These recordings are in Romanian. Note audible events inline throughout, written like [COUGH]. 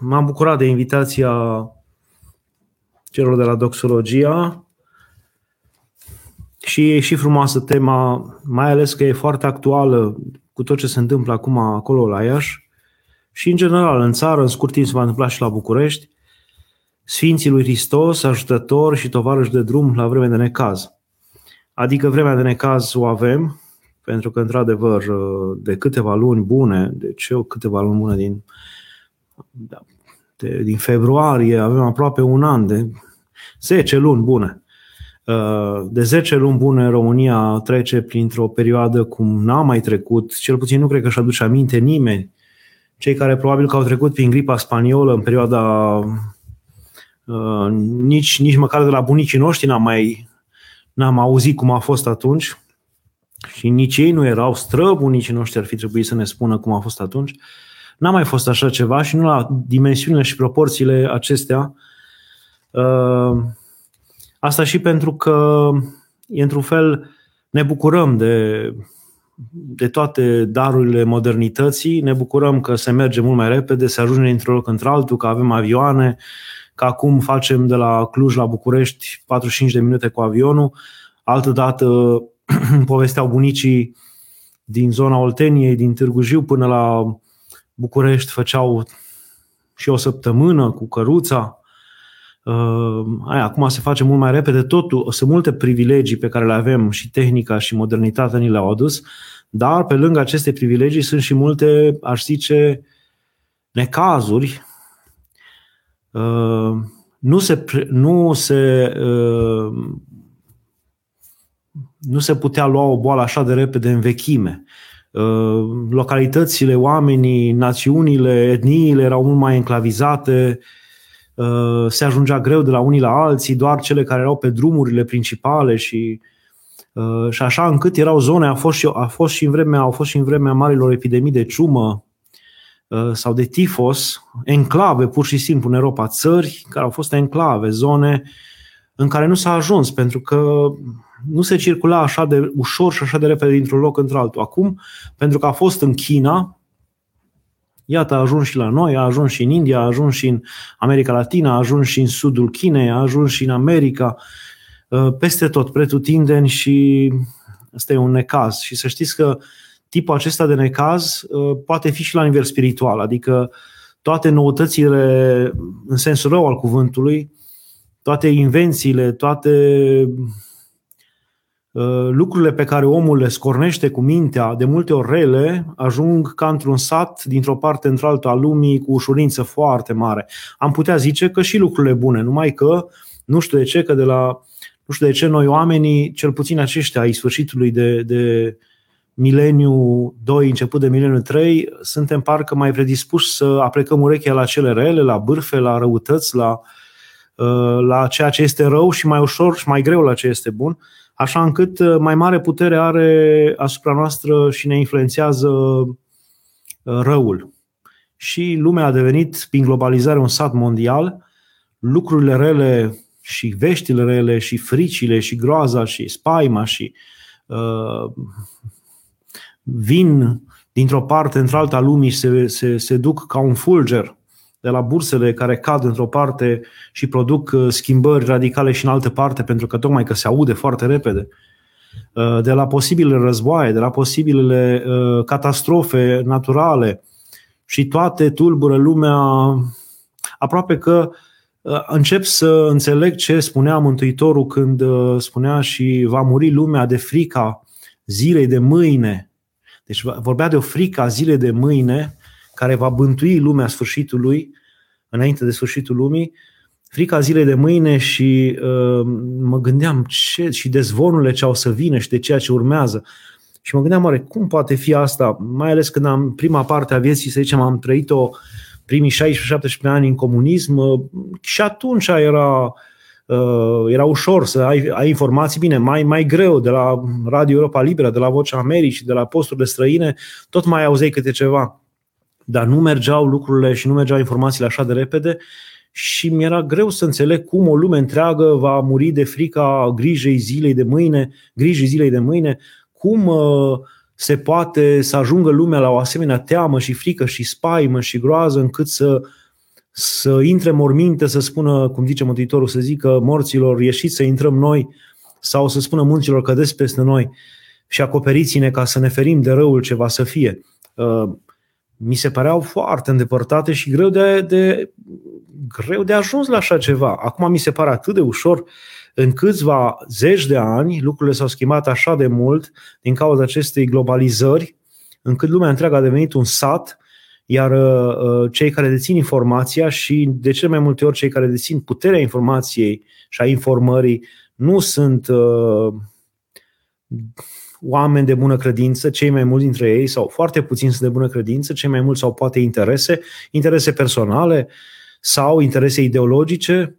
m-am bucurat de invitația celor de la Doxologia. Și e și frumoasă tema, mai ales că e foarte actuală cu tot ce se întâmplă acum acolo la Iași. Și în general în țară, în scurt timp se va întâmpla și la București, Sfinții lui Hristos, ajutător și tovarăș de drum la vreme de necaz. Adică vremea de necaz o avem, pentru că, într-adevăr, de câteva luni bune, deci eu câteva luni bune din, de, din februarie, avem aproape un an, de 10 luni bune. De 10 luni bune, România trece printr-o perioadă cum n-a mai trecut, cel puțin nu cred că și aduce aminte nimeni. Cei care probabil că au trecut prin gripa spaniolă în perioada Uh, nici, nici măcar de la bunicii noștri n-am mai n-am auzit cum a fost atunci și nici ei nu erau străbunicii noștri ar fi trebuit să ne spună cum a fost atunci. N-a mai fost așa ceva și nu la dimensiunile și proporțiile acestea. Uh, asta și pentru că, într-un fel, ne bucurăm de, de toate darurile modernității, ne bucurăm că se merge mult mai repede, se ajunge dintr-un loc într-altul, că avem avioane, că acum facem de la Cluj la București 45 de minute cu avionul, altă dată [CLEARS THROAT] povesteau bunicii din zona Olteniei, din Târgu Jiu până la București făceau și o săptămână cu căruța. Uh, aia, acum se face mult mai repede, totul, sunt multe privilegii pe care le avem și tehnica și modernitatea ni le-au adus, dar pe lângă aceste privilegii sunt și multe, aș zice, necazuri Uh, nu se, nu se, uh, nu se putea lua o boală așa de repede în vechime. Uh, localitățile, oamenii, națiunile, etniile erau mult mai enclavizate, se ajungea greu de la unii la alții, doar cele care erau pe drumurile principale și și așa încât erau zone, a fost și, a fost și în vremea, au fost și în vremea marilor epidemii de ciumă, Uh, sau de tifos, enclave pur și simplu în Europa, țări care au fost enclave, zone în care nu s-a ajuns pentru că nu se circula așa de ușor și așa de repede dintr-un loc într-altul. Acum, pentru că a fost în China, iată, a ajuns și la noi, a ajuns și în India, a ajuns și în America Latina, a ajuns și în sudul Chinei, a ajuns și în America, uh, peste tot, pretutindeni și ăsta e un necaz. Și să știți că tipul acesta de necaz uh, poate fi și la nivel spiritual, adică toate noutățile în sensul rău al cuvântului, toate invențiile, toate uh, lucrurile pe care omul le scornește cu mintea, de multe ori rele, ajung ca într-un sat, dintr-o parte într-alta a lumii, cu ușurință foarte mare. Am putea zice că și lucrurile bune, numai că, nu știu de ce, că de la, nu știu de ce noi oamenii, cel puțin aceștia ai sfârșitului de, de mileniu 2, început de mileniu 3, suntem parcă mai predispuși să aplecăm urechea la cele rele, la bârfe, la răutăți, la, uh, la ceea ce este rău și mai ușor și mai greu la ce este bun, așa încât uh, mai mare putere are asupra noastră și ne influențează uh, răul. Și lumea a devenit, prin globalizare, un sat mondial, lucrurile rele și veștile rele și fricile și groaza și spaima și uh, vin dintr-o parte într-alta a lumii și se, se, se duc ca un fulger de la bursele care cad într-o parte și produc uh, schimbări radicale și în altă parte, pentru că tocmai că se aude foarte repede, uh, de la posibile războaie, de la posibilele uh, catastrofe naturale și toate tulbură lumea aproape că încep să înțeleg ce spunea Mântuitorul când spunea și va muri lumea de frica zilei de mâine, deci vorbea de o frică a zilei de mâine care va bântui lumea sfârșitului, înainte de sfârșitul lumii, frica zilei de mâine și uh, mă gândeam ce, și de zvonurile ce au să vină și de ceea ce urmează. Și mă gândeam, oare, cum poate fi asta? Mai ales când am prima parte a vieții, să zicem, am trăit-o primii 16-17 ani în comunism uh, și atunci era uh, era ușor să ai, ai informații bine, mai, mai greu de la Radio Europa Liberă, de la Vocea Americii, de la posturile străine, tot mai auzeai câte ceva. Dar nu mergeau lucrurile și nu mergeau informațiile așa de repede și mi-era greu să înțeleg cum o lume întreagă va muri de frica grijei zilei de mâine, grijii zilei de mâine, cum uh, se poate să ajungă lumea la o asemenea teamă și frică și spaimă și groază încât să să intre morminte, să spună, cum zice Mântuitorul, să zică morților, ieșiți să intrăm noi, sau să spună munților, cădeți peste noi și acoperiți-ne ca să ne ferim de răul ce va să fie. Uh, mi se păreau foarte îndepărtate și greu de, de, greu de ajuns la așa ceva. Acum mi se pare atât de ușor în câțiva zeci de ani lucrurile s-au schimbat așa de mult din cauza acestei globalizări, încât lumea întreagă a devenit un sat, iar uh, uh, cei care dețin informația și de cele mai multe ori cei care dețin puterea informației și a informării nu sunt uh, oameni de bună credință, cei mai mulți dintre ei, sau foarte puțini sunt de bună credință, cei mai mulți sau poate interese, interese personale sau interese ideologice,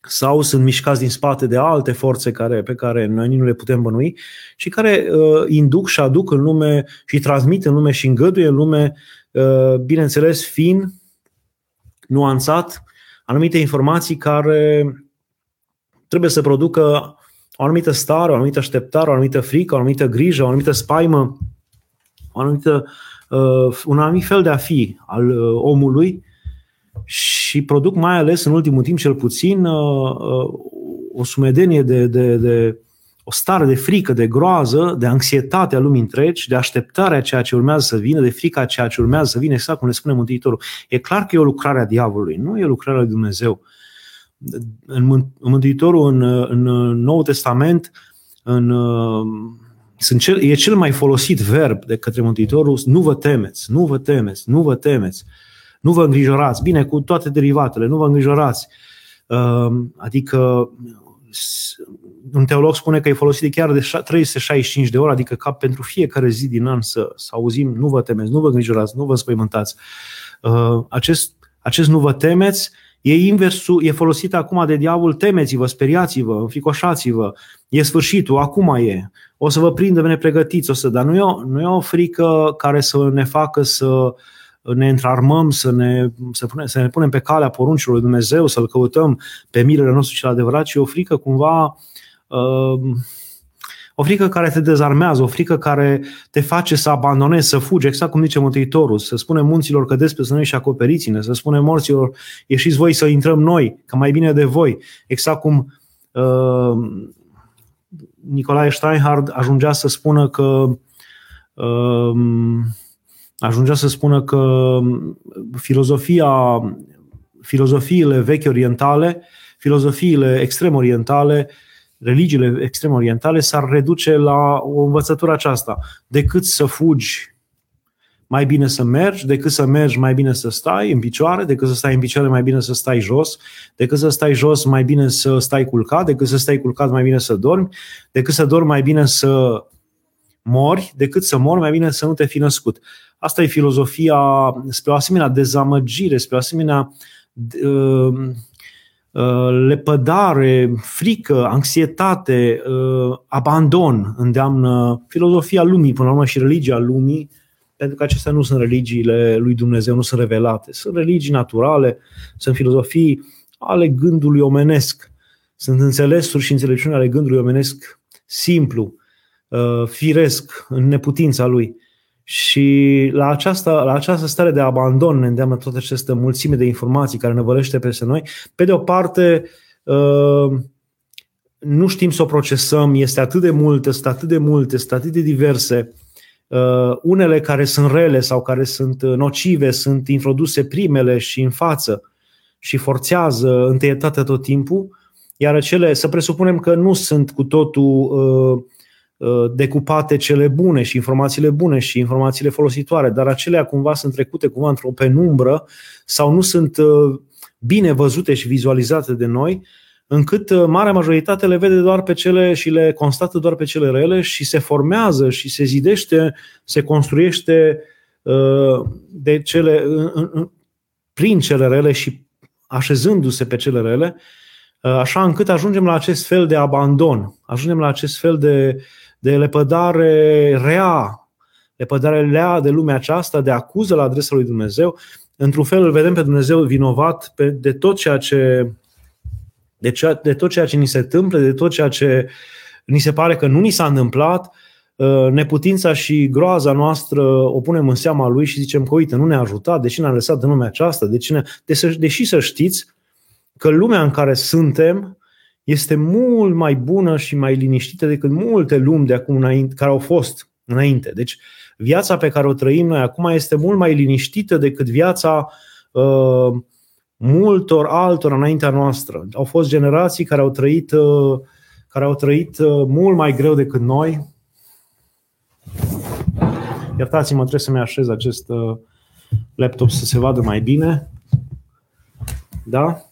sau sunt mișcați din spate de alte forțe care, pe care noi nu le putem bănui și care uh, induc și aduc în lume și transmit în lume și îngăduie în lume, uh, bineînțeles, fin, nuanțat, anumite informații care trebuie să producă o anumită stare, o anumită așteptare, o anumită frică, o anumită grijă, o anumită spaimă, o anumită, uh, un anumit fel de a fi al uh, omului și produc mai ales în ultimul timp cel puțin uh, uh, o sumedenie de, de, de o stare de frică, de groază, de anxietate a lumii întregi, de așteptarea ceea ce urmează să vină, de frica ceea ce urmează să vină, exact cum ne spune Mântuitorul. E clar că e o lucrare a diavolului, nu e o lucrare a lui Dumnezeu. În Mântuitorul, în, în Noul Testament, în, sunt cel, e cel mai folosit verb de către Mântuitorul, nu vă temeți, nu vă temeți, nu vă temeți. Nu vă îngrijorați, bine, cu toate derivatele, nu vă îngrijorați. Ehm, adică un teolog spune că e folosit chiar de 365 de ore, adică ca pentru fiecare zi din an să, să auzim nu vă temeți, nu vă îngrijorați, nu vă spăimântați. Ehm, acest, acest nu vă temeți e inversul, e folosit acum de diavol, temeți-vă, speriați-vă, înfricoșați-vă, e sfârșitul, acum e. O să vă prindă nepregătiți, o să, dar nu e, o, nu e o frică care să ne facă să uh, ne întrarmăm, să ne, să, pune, să ne punem pe calea poruncilor lui Dumnezeu, să-L căutăm pe mirele nostru cel adevărat, ci o frică cumva uh, o frică care te dezarmează, o frică care te face să abandonezi, să fugi, exact cum zice Mântuitorul, să spune munților că despre noi și acoperiți-ne, să spune morților ieșiți voi să intrăm noi, că mai bine de voi. Exact cum uh, Nicolae Steinhard ajungea să spună că uh, ajungea să spună că filozofia, filozofiile vechi orientale, filozofiile extrem orientale, religiile extrem orientale s-ar reduce la o învățătură aceasta. Decât să fugi, mai bine să mergi, decât să mergi, mai bine să stai în picioare, decât să stai în picioare, mai bine să stai jos, decât să stai jos, mai bine să stai culcat, decât să stai culcat, mai bine să dormi, decât să dormi, mai bine să mori, decât să mori, mai bine să nu te fi născut. Asta e filozofia spre o asemenea dezamăgire, spre o asemenea uh, uh, lepădare, frică, anxietate, uh, abandon îndeamnă filozofia lumii, până la urmă și religia lumii, pentru că acestea nu sunt religiile lui Dumnezeu, nu sunt revelate. Sunt religii naturale, sunt filozofii ale gândului omenesc. Sunt înțelesuri și înțelepciuni ale gândului omenesc simplu, firesc, în neputința lui. Și la această, la această stare de abandon ne îndeamnă toată această mulțime de informații care ne vălește peste noi. Pe de o parte, uh, nu știm să o procesăm, este atât de multe, sunt atât de multe, sunt atât de diverse. Uh, unele care sunt rele sau care sunt nocive sunt introduse primele și în față și forțează întâietatea tot timpul, iar cele, să presupunem că nu sunt cu totul uh, Uh, decupate cele bune și informațiile bune și informațiile folositoare, dar acelea cumva sunt trecute cumva într-o penumbră sau nu sunt uh, bine văzute și vizualizate de noi, încât uh, marea majoritate le vede doar pe cele și le constată doar pe cele rele și se formează și se zidește, se construiește de cele, prin cele rele și așezându-se pe cele rele, așa încât ajungem la acest fel de abandon, ajungem la acest fel de uh, de lepădare rea, lepădare rea de lumea aceasta, de acuză la adresa lui Dumnezeu. Într-un fel îl vedem pe Dumnezeu vinovat pe, de tot ceea ce de, cea, de tot ceea ce ni se întâmplă, de tot ceea ce ni se pare că nu ni s-a întâmplat, uh, neputința și groaza noastră o punem în seama lui și zicem că uite, nu ne-a ajutat, de ce ne-a lăsat în lumea aceasta, de ce ne... deși să știți că lumea în care suntem este mult mai bună și mai liniștită decât multe lumi de acum înainte, care au fost înainte. Deci viața pe care o trăim noi acum este mult mai liniștită decât viața uh, multor altor înaintea noastră. Au fost generații care au trăit, uh, care au trăit uh, mult mai greu decât noi. Iertați-mă, trebuie să-mi așez acest uh, laptop să se vadă mai bine. Da?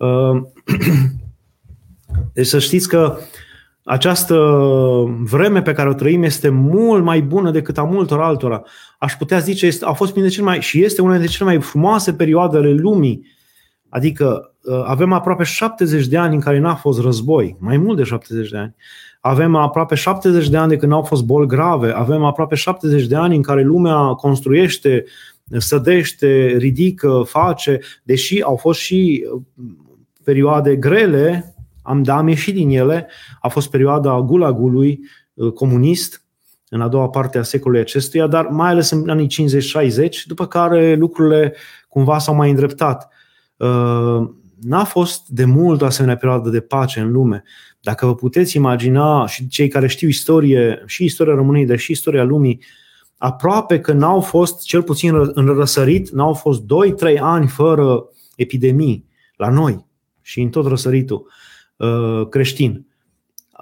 Uh, [CLEARS THROAT] deci să știți că această vreme pe care o trăim este mult mai bună decât a multor altora. Aș putea zice, este, a fost printre cele mai, și este una dintre cele mai frumoase perioade ale lumii. Adică uh, avem aproape 70 de ani în care n-a fost război, mai mult de 70 de ani. Avem aproape 70 de ani de când n-au fost boli grave, avem aproape 70 de ani în care lumea construiește, sădește, ridică, face, deși au fost și uh, perioade grele, am, da, am ieșit din ele. A fost perioada gulagului uh, comunist în a doua parte a secolului acestuia, dar mai ales în anii 50-60, după care lucrurile cumva s-au mai îndreptat. Uh, n-a fost de mult o asemenea perioadă de pace în lume. Dacă vă puteți imagina, și cei care știu istorie, și istoria României, dar și istoria lumii, aproape că n-au fost, cel puțin în răsărit, n-au fost 2-3 ani fără epidemii la noi și în tot răsăritul. Uh, creștin.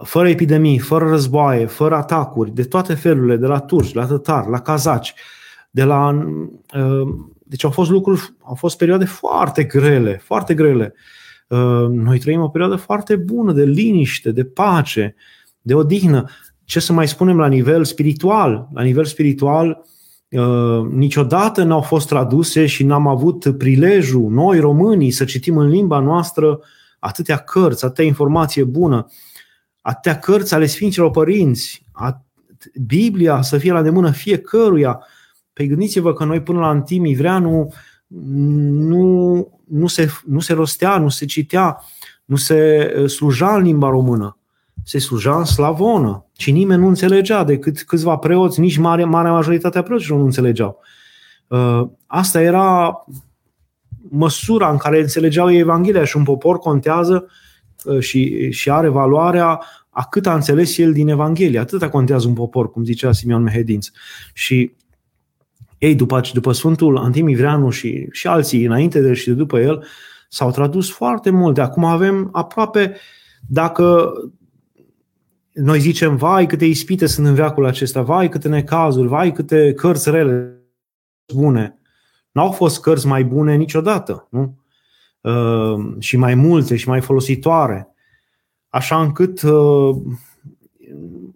Fără epidemii, fără războaie, fără atacuri, de toate felurile, de la turci, la tătari, la cazaci, de la. Uh, deci au fost lucruri, au fost perioade foarte grele, foarte grele. Uh, noi trăim o perioadă foarte bună de liniște, de pace, de odihnă. Ce să mai spunem la nivel spiritual? La nivel spiritual, niciodată n-au fost traduse și n-am avut prilejul, noi românii, să citim în limba noastră atâtea cărți, atâtea informație bună, atâtea cărți ale Sfinților Părinți, Biblia să fie la demână fiecăruia. Păi gândiți-vă că noi până la Antimi Ivreanu nu, nu, se, nu se rostea, nu se citea, nu se uh, sluja în limba română. Se sluja în slavonă și nimeni nu înțelegea decât câțiva preoți, nici mare, marea majoritatea preoților nu înțelegeau. Uh, asta era măsura în care înțelegeau ei Evanghelia și un popor contează uh, și, și are valoarea a cât a înțeles el din Evanghelie. Atâta contează un popor, cum zicea Simeon Mehedinț. Și ei, după, după Sfântul Antimivreanu și, și alții înainte de și de după el, s-au tradus foarte multe. Acum avem aproape, dacă noi zicem, vai câte ispite sunt în veacul acesta, vai câte necazuri, vai câte cărți rele bune. N-au fost cărți mai bune niciodată, nu? Uh, și mai multe și mai folositoare. Așa încât uh,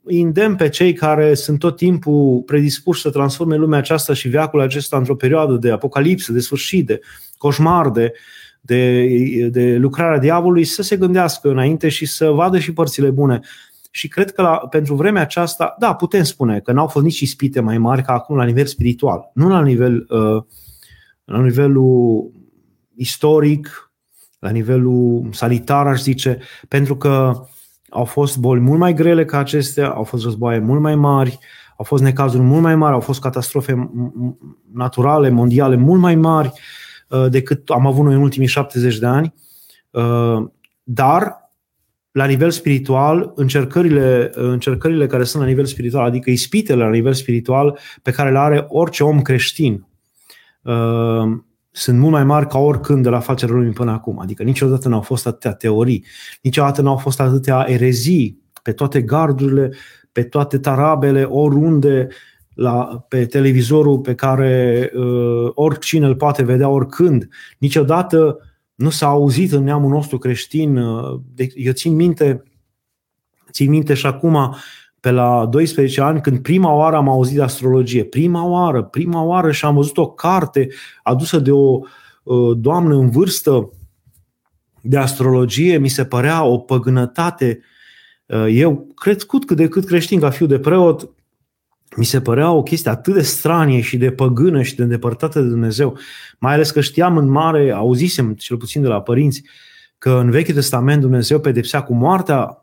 îndemn pe cei care sunt tot timpul predispuși să transforme lumea aceasta și veacul acesta într-o perioadă de apocalipsă, de sfârșit, de coșmar, de, de, de lucrarea diavolului, să se gândească înainte și să vadă și părțile bune. Și cred că la, pentru vremea aceasta, da, putem spune că n-au fost nici ispite mai mari ca acum la nivel spiritual, nu la nivel uh, la nivelul istoric, la nivelul sanitar, aș zice, pentru că au fost boli mult mai grele ca acestea, au fost războaie mult mai mari, au fost necazuri mult mai mari, au fost catastrofe naturale, mondiale mult mai mari uh, decât am avut noi în ultimii 70 de ani. Uh, dar, la nivel spiritual, încercările, încercările care sunt la nivel spiritual, adică ispitele la nivel spiritual pe care le are orice om creștin, Uh, sunt mult mai mari ca oricând de la facerea lumii până acum. Adică niciodată n-au fost atâtea teorii, niciodată n-au fost atâtea erezii pe toate gardurile, pe toate tarabele, oriunde, la, pe televizorul pe care uh, oricine îl poate vedea oricând. Niciodată nu s-a auzit în neamul nostru creștin. Uh, de, eu țin minte, țin minte și acum pe la 12 ani, când prima oară am auzit de astrologie, prima oară, prima oară și am văzut o carte adusă de o uh, doamnă în vârstă de astrologie, mi se părea o păgânătate. Uh, eu, crescut cât de cât creștin ca fiu de preot, mi se părea o chestie atât de stranie și de păgână și de îndepărtată de Dumnezeu, mai ales că știam în mare, auzisem cel puțin de la părinți, că în Vechiul Testament Dumnezeu pedepsea cu moartea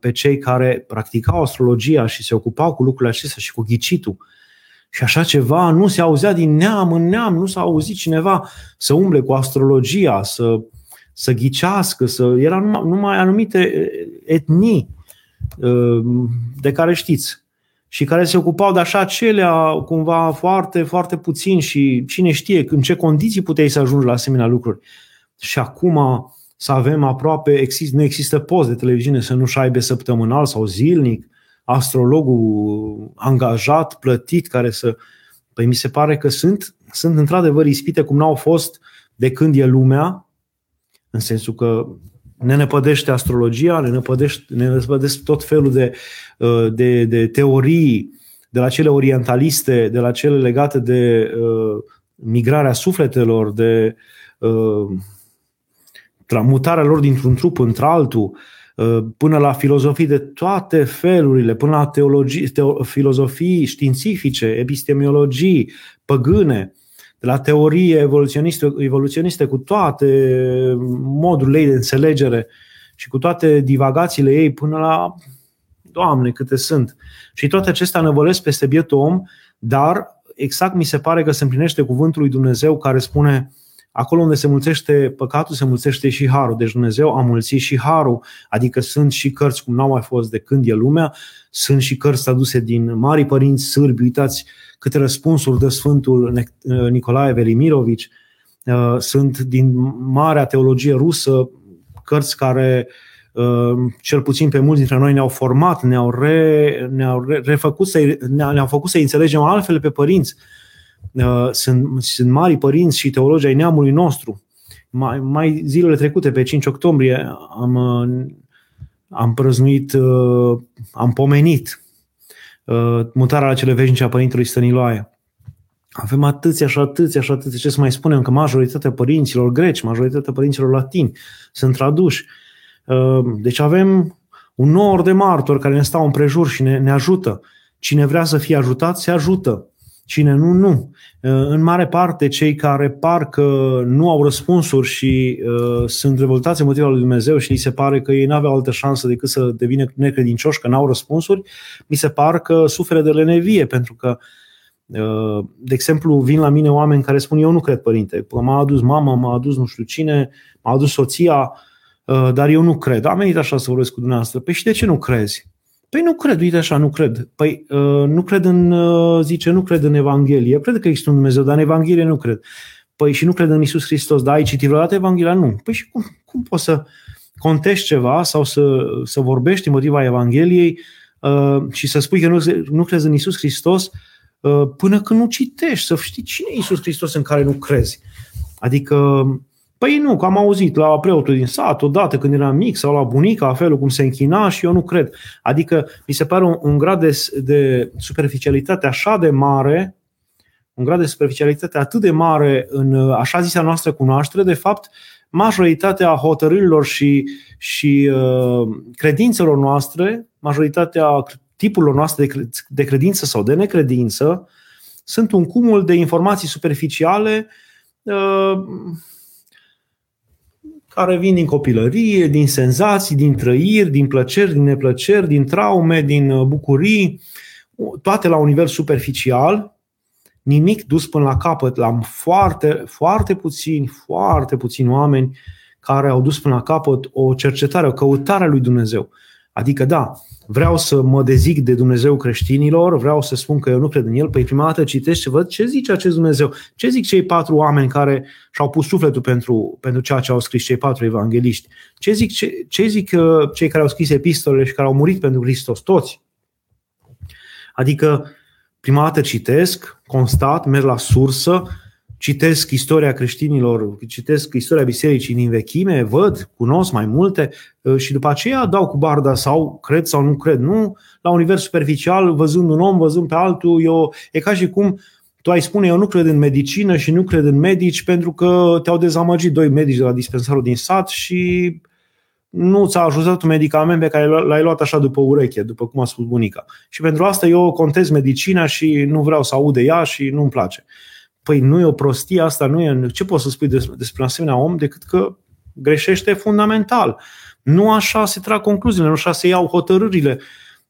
pe cei care practicau astrologia și se ocupau cu lucrurile acestea și cu ghicitul. Și așa ceva nu se auzea din neam în neam, nu s-a auzit cineva să umble cu astrologia, să, să ghicească, să era numai, numai anumite etnii de care știți și care se ocupau de așa acelea cumva foarte, foarte puțin și cine știe în ce condiții puteai să ajungi la asemenea lucruri. Și acum să avem aproape, exist, nu există post de televiziune să nu-și aibă săptămânal sau zilnic, astrologul angajat, plătit, care să... Păi mi se pare că sunt, sunt într-adevăr ispite cum n-au fost de când e lumea, în sensul că ne năpădește astrologia, ne năpădește, ne năpădește tot felul de, uh, de, de teorii, de la cele orientaliste, de la cele legate de uh, migrarea sufletelor, de uh, mutarea lor dintr-un trup într-altul, uh, până la filozofii de toate felurile, până la teologii, teo, filozofii științifice, epistemologii, păgâne, de la teorie evoluționiste, evoluționiste cu toate modurile ei de înțelegere și cu toate divagațiile ei până la Doamne, câte sunt. Și toate acestea năvălesc peste bietul om, dar exact mi se pare că se împlinește cuvântul lui Dumnezeu care spune acolo unde se mulțește păcatul, se mulțește și harul. Deci Dumnezeu a mulțit și harul, adică sunt și cărți cum n-au mai fost de când e lumea, sunt și cărți aduse din mari părinți sârbi, uitați câte răspunsuri dă Sfântul Nicolae Velimirovici, uh, sunt din marea teologie rusă, cărți care uh, cel puțin pe mulți dintre noi ne-au format, ne-au, re, ne-au re, refăcut să, ne-au făcut să înțelegem altfel pe părinți. Uh, sunt, sunt mari părinți și teologi ai neamului nostru. Mai, mai zilele trecute, pe 5 octombrie, am, am prăznuit, am pomenit Uh, mutarea la cele veșnice a Părintelui Stăniloae. Avem atâția și atâția și atâția. Ce să mai spunem? Că majoritatea părinților greci, majoritatea părinților latini sunt traduși. Uh, deci avem un nor de martori care ne stau împrejur și ne, ne ajută. Cine vrea să fie ajutat, se ajută. Cine nu, nu. Uh, în mare parte, cei care par că nu au răspunsuri și uh, sunt revoltați în motivul lui Dumnezeu și li se pare că ei nu aveau altă șansă decât să devină necredincioși, că n-au răspunsuri, mi se par că suferă de lenevie, pentru că uh, de exemplu, vin la mine oameni care spun eu nu cred, părinte, m-a adus mama, m-a adus nu știu cine, m-a adus soția, uh, dar eu nu cred. Am venit așa să vorbesc cu dumneavoastră. Păi și de ce nu crezi? Păi nu cred, uite așa, nu cred. Păi uh, nu cred în, uh, zice, nu cred în Evanghelie. Cred că există un Dumnezeu, dar în Evanghelie nu cred. Păi și nu cred în Isus Hristos, dar ai citit vreodată Evanghelia? Nu. Păi și cum, cum poți să contești ceva sau să, să vorbești în motiva Evangheliei uh, și să spui că nu, nu crezi în Isus Hristos uh, până când nu citești, să știi cine e Isus Hristos în care nu crezi. Adică Păi nu, că am auzit la preotul din sat odată când eram mic sau la bunica, felul cum se închina și eu nu cred. Adică mi se pare un, un grad de, de superficialitate așa de mare, un grad de superficialitate atât de mare în așa zisa noastră cunoaștere, de fapt, majoritatea hotărârilor și, și uh, credințelor noastre, majoritatea tipurilor noastre de, de credință sau de necredință, sunt un cumul de informații superficiale uh, care vin din copilărie, din senzații, din trăiri, din plăceri, din neplăceri, din traume, din uh, bucurii, toate la un nivel superficial, nimic dus până la capăt. Am foarte, foarte puțini, foarte puțini oameni care au dus până la capăt o cercetare, o căutare a lui Dumnezeu. Adică, da, vreau să mă dezic de Dumnezeu creștinilor, vreau să spun că eu nu cred în El, păi prima dată citesc și văd ce zice acest Dumnezeu. Ce zic cei patru oameni care și-au pus sufletul pentru, pentru ceea ce au scris cei patru evangeliști? Ce zic, ce, ce zic uh, cei care au scris epistolele și care au murit pentru Hristos? Toți. Adică, prima dată citesc, constat, merg la sursă, citesc istoria creștinilor, citesc istoria bisericii din vechime, văd, cunosc mai multe uh, și după aceea dau cu barda sau cred sau nu cred. Nu la un nivel superficial, văzând un om, văzând pe altul, eu, e ca și cum tu ai spune eu nu cred în medicină și nu cred în medici pentru că te-au dezamăgit doi medici de la dispensarul din sat și nu ți-a ajutat un medicament pe care l-ai luat așa după ureche, după cum a spus bunica. Și pentru asta eu contez medicina și nu vreau să aud de ea și nu-mi place. Păi nu e o prostie asta, nu e... Ce poți să spui despre, despre un asemenea om decât că greșește fundamental. Nu așa se trag concluziile, nu așa se iau hotărârile.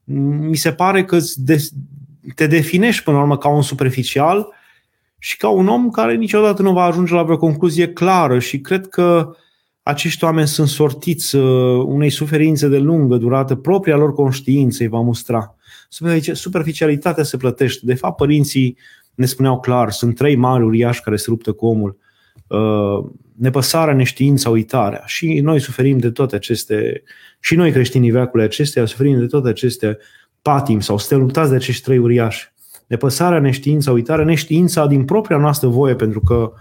Mi se pare că te definești până la urmă ca un superficial și ca un om care niciodată nu va ajunge la vreo concluzie clară și cred că acești oameni sunt sortiți uh, unei suferințe de lungă durată, propria lor conștiință îi va mustra. Superficialitatea se plătește. De fapt, părinții ne spuneau clar, sunt trei mari uriași care se luptă cu omul. Uh, nepăsarea, neștiința, uitarea. Și noi suferim de toate aceste, și noi creștinii veacului acestea, suferim de toate aceste patim sau suntem luptați de acești trei uriași. Nepăsarea, neștiința, uitarea, neștiința din propria noastră voie, pentru că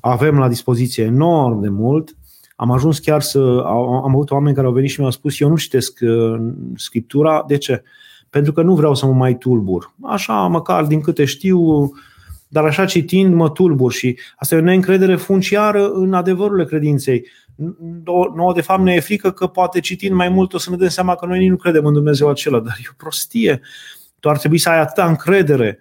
avem la dispoziție enorm de mult. Am ajuns chiar să. Am avut oameni care au venit și mi-au spus: Eu nu citesc uh, scriptura. De ce? Pentru că nu vreau să mă mai tulbur. Așa, măcar din câte știu, dar așa citind mă tulbur și asta e o neîncredere funciară în adevărurile credinței. Nouă, de fapt, ne e frică că poate citind mai mult o să ne dăm seama că noi nu credem în Dumnezeu acela, dar e o prostie. Tu ar trebui să ai atâta încredere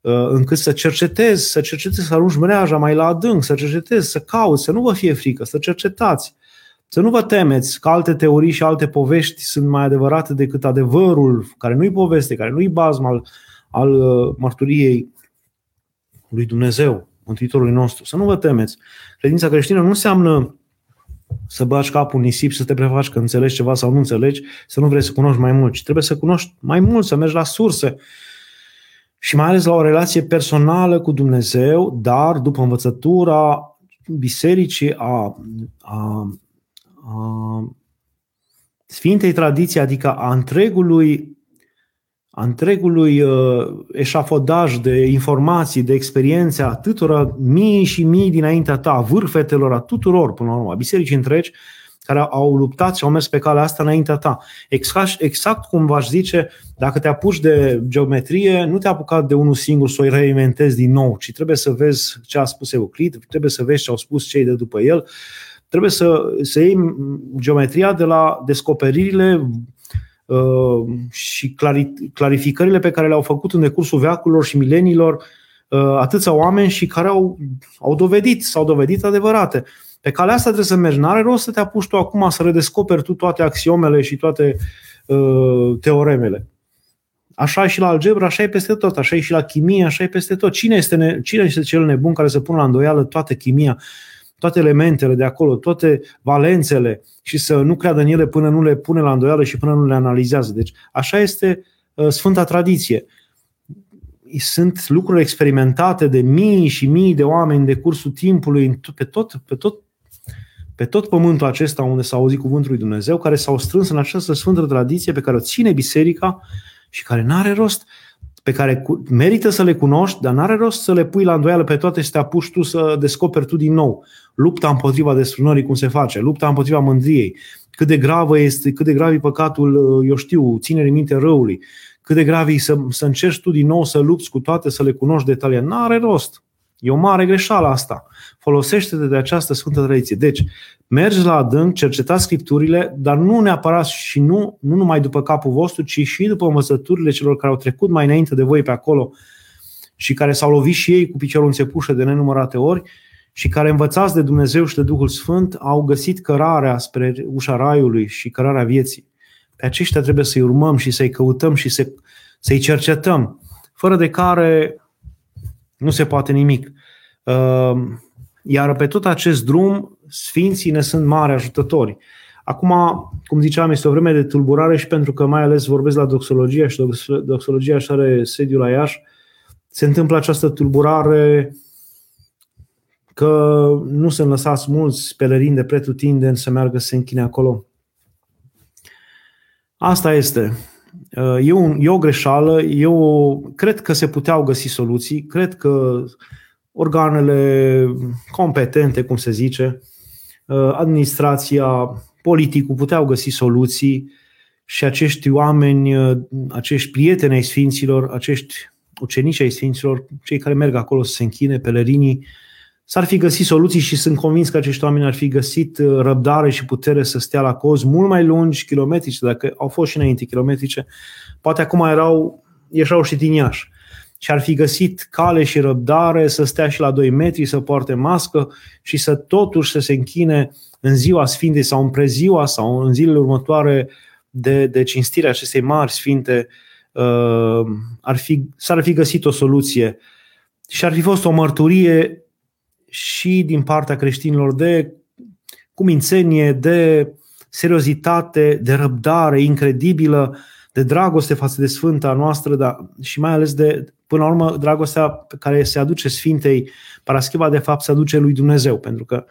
uh, încât să cercetezi, să cercetezi, să arunci mreaja mai la adânc, să cercetezi, să cauți, să nu vă fie frică, să cercetați. Să nu vă temeți că alte teorii și alte povești sunt mai adevărate decât adevărul, care nu-i poveste, care nu-i bazm al, al uh, mărturiei lui Dumnezeu, Mântuitorului nostru. Să nu vă temeți. Credința creștină nu înseamnă să bagi capul în nisip, să te prefaci că înțelegi ceva sau nu înțelegi, să nu vrei să cunoști mai mult, ci trebuie să cunoști mai mult, să mergi la surse și mai ales la o relație personală cu Dumnezeu, dar după învățătura bisericii a, a, a Sfintei tradiții, adică a întregului a întregului uh, eșafodaj de informații, de experiențe a tuturor mii și mii dinaintea ta, vârfetelor, a tuturor, până la urmă, a bisericii întregi, care au luptat și au mers pe calea asta înaintea ta. Exact, exact cum v-aș zice, dacă te apuci de geometrie, nu te apuca de unul singur să o reinventezi din nou, ci trebuie să vezi ce a spus Euclid, trebuie să vezi ce au spus cei de după el, trebuie să, să iei geometria de la descoperirile Uh, și clarificările pe care le-au făcut în decursul veacurilor și mileniilor uh, atâția oameni și care au, au dovedit, s-au dovedit adevărate. Pe calea asta trebuie să mergi. N-are rost să te apuci tu acum să redescoperi tu toate axiomele și toate uh, teoremele. Așa e și la algebra, așa e peste tot, așa e și la chimie, așa e peste tot. Cine este, ne, cine este cel nebun care să pună la îndoială toată chimia? Toate elementele de acolo, toate valențele și să nu creadă în ele până nu le pune la îndoială și până nu le analizează. Deci așa este uh, Sfânta Tradiție. Sunt lucruri experimentate de mii și mii de oameni de cursul timpului pe tot, pe tot pe tot pământul acesta unde s-a auzit cuvântul lui Dumnezeu, care s-au strâns în această sfântă tradiție pe care o ține biserica și care nu are rost pe care merită să le cunoști, dar n-are rost să le pui la îndoială pe toate și să te apuci tu să descoperi tu din nou. Lupta împotriva desfrânării, cum se face, lupta împotriva mândriei, cât de gravă este, cât de grav e păcatul, eu știu, ținere minte răului, cât de grav e să, să încerci tu din nou să lupți cu toate, să le cunoști detaliat. N-are rost. E o mare greșeală asta. Folosește-te de această sfântă tradiție. Deci, mergi la adânc, cercetați scripturile, dar nu neapărat și nu, nu numai după capul vostru, ci și după învățăturile celor care au trecut mai înainte de voi pe acolo și care s-au lovit și ei cu piciorul în țepușă de nenumărate ori și care învățați de Dumnezeu și de Duhul Sfânt au găsit cărarea spre ușa raiului și cărarea vieții. Pe aceștia trebuie să-i urmăm și să-i căutăm și să, să-i cercetăm, fără de care nu se poate nimic. Ehm, iar pe tot acest drum, Sfinții ne sunt mari ajutători. Acum, cum ziceam, este o vreme de tulburare și pentru că mai ales vorbesc la doxologia și doxologia așa are sediul la Iași, se întâmplă această tulburare că nu sunt lăsați mulți pelerini de pretutindeni să meargă să se închine acolo. Asta este. E, un, e o greșeală, eu cred că se puteau găsi soluții, cred că organele competente, cum se zice, administrația, politicul puteau găsi soluții și acești oameni, acești prieteni ai Sfinților, acești ucenici ai Sfinților, cei care merg acolo să se închine, pelerinii, s-ar fi găsit soluții și sunt convins că acești oameni ar fi găsit uh, răbdare și putere să stea la cozi mult mai lungi, kilometrice, dacă au fost și înainte kilometrice, poate acum erau, ieșau și din Iași. și ar fi găsit cale și răbdare să stea și la 2 metri, să poarte mască și să totuși să se închine în ziua Sfintei sau în preziua sau în zilele următoare de, de cinstirea acestei mari sfinte, uh, ar fi, s-ar fi găsit o soluție și ar fi fost o mărturie și din partea creștinilor de cumințenie, de seriozitate, de răbdare incredibilă, de dragoste față de Sfânta noastră, dar și mai ales de, până la urmă, dragostea pe care se aduce Sfintei Paraschiva, de fapt, se aduce lui Dumnezeu, pentru că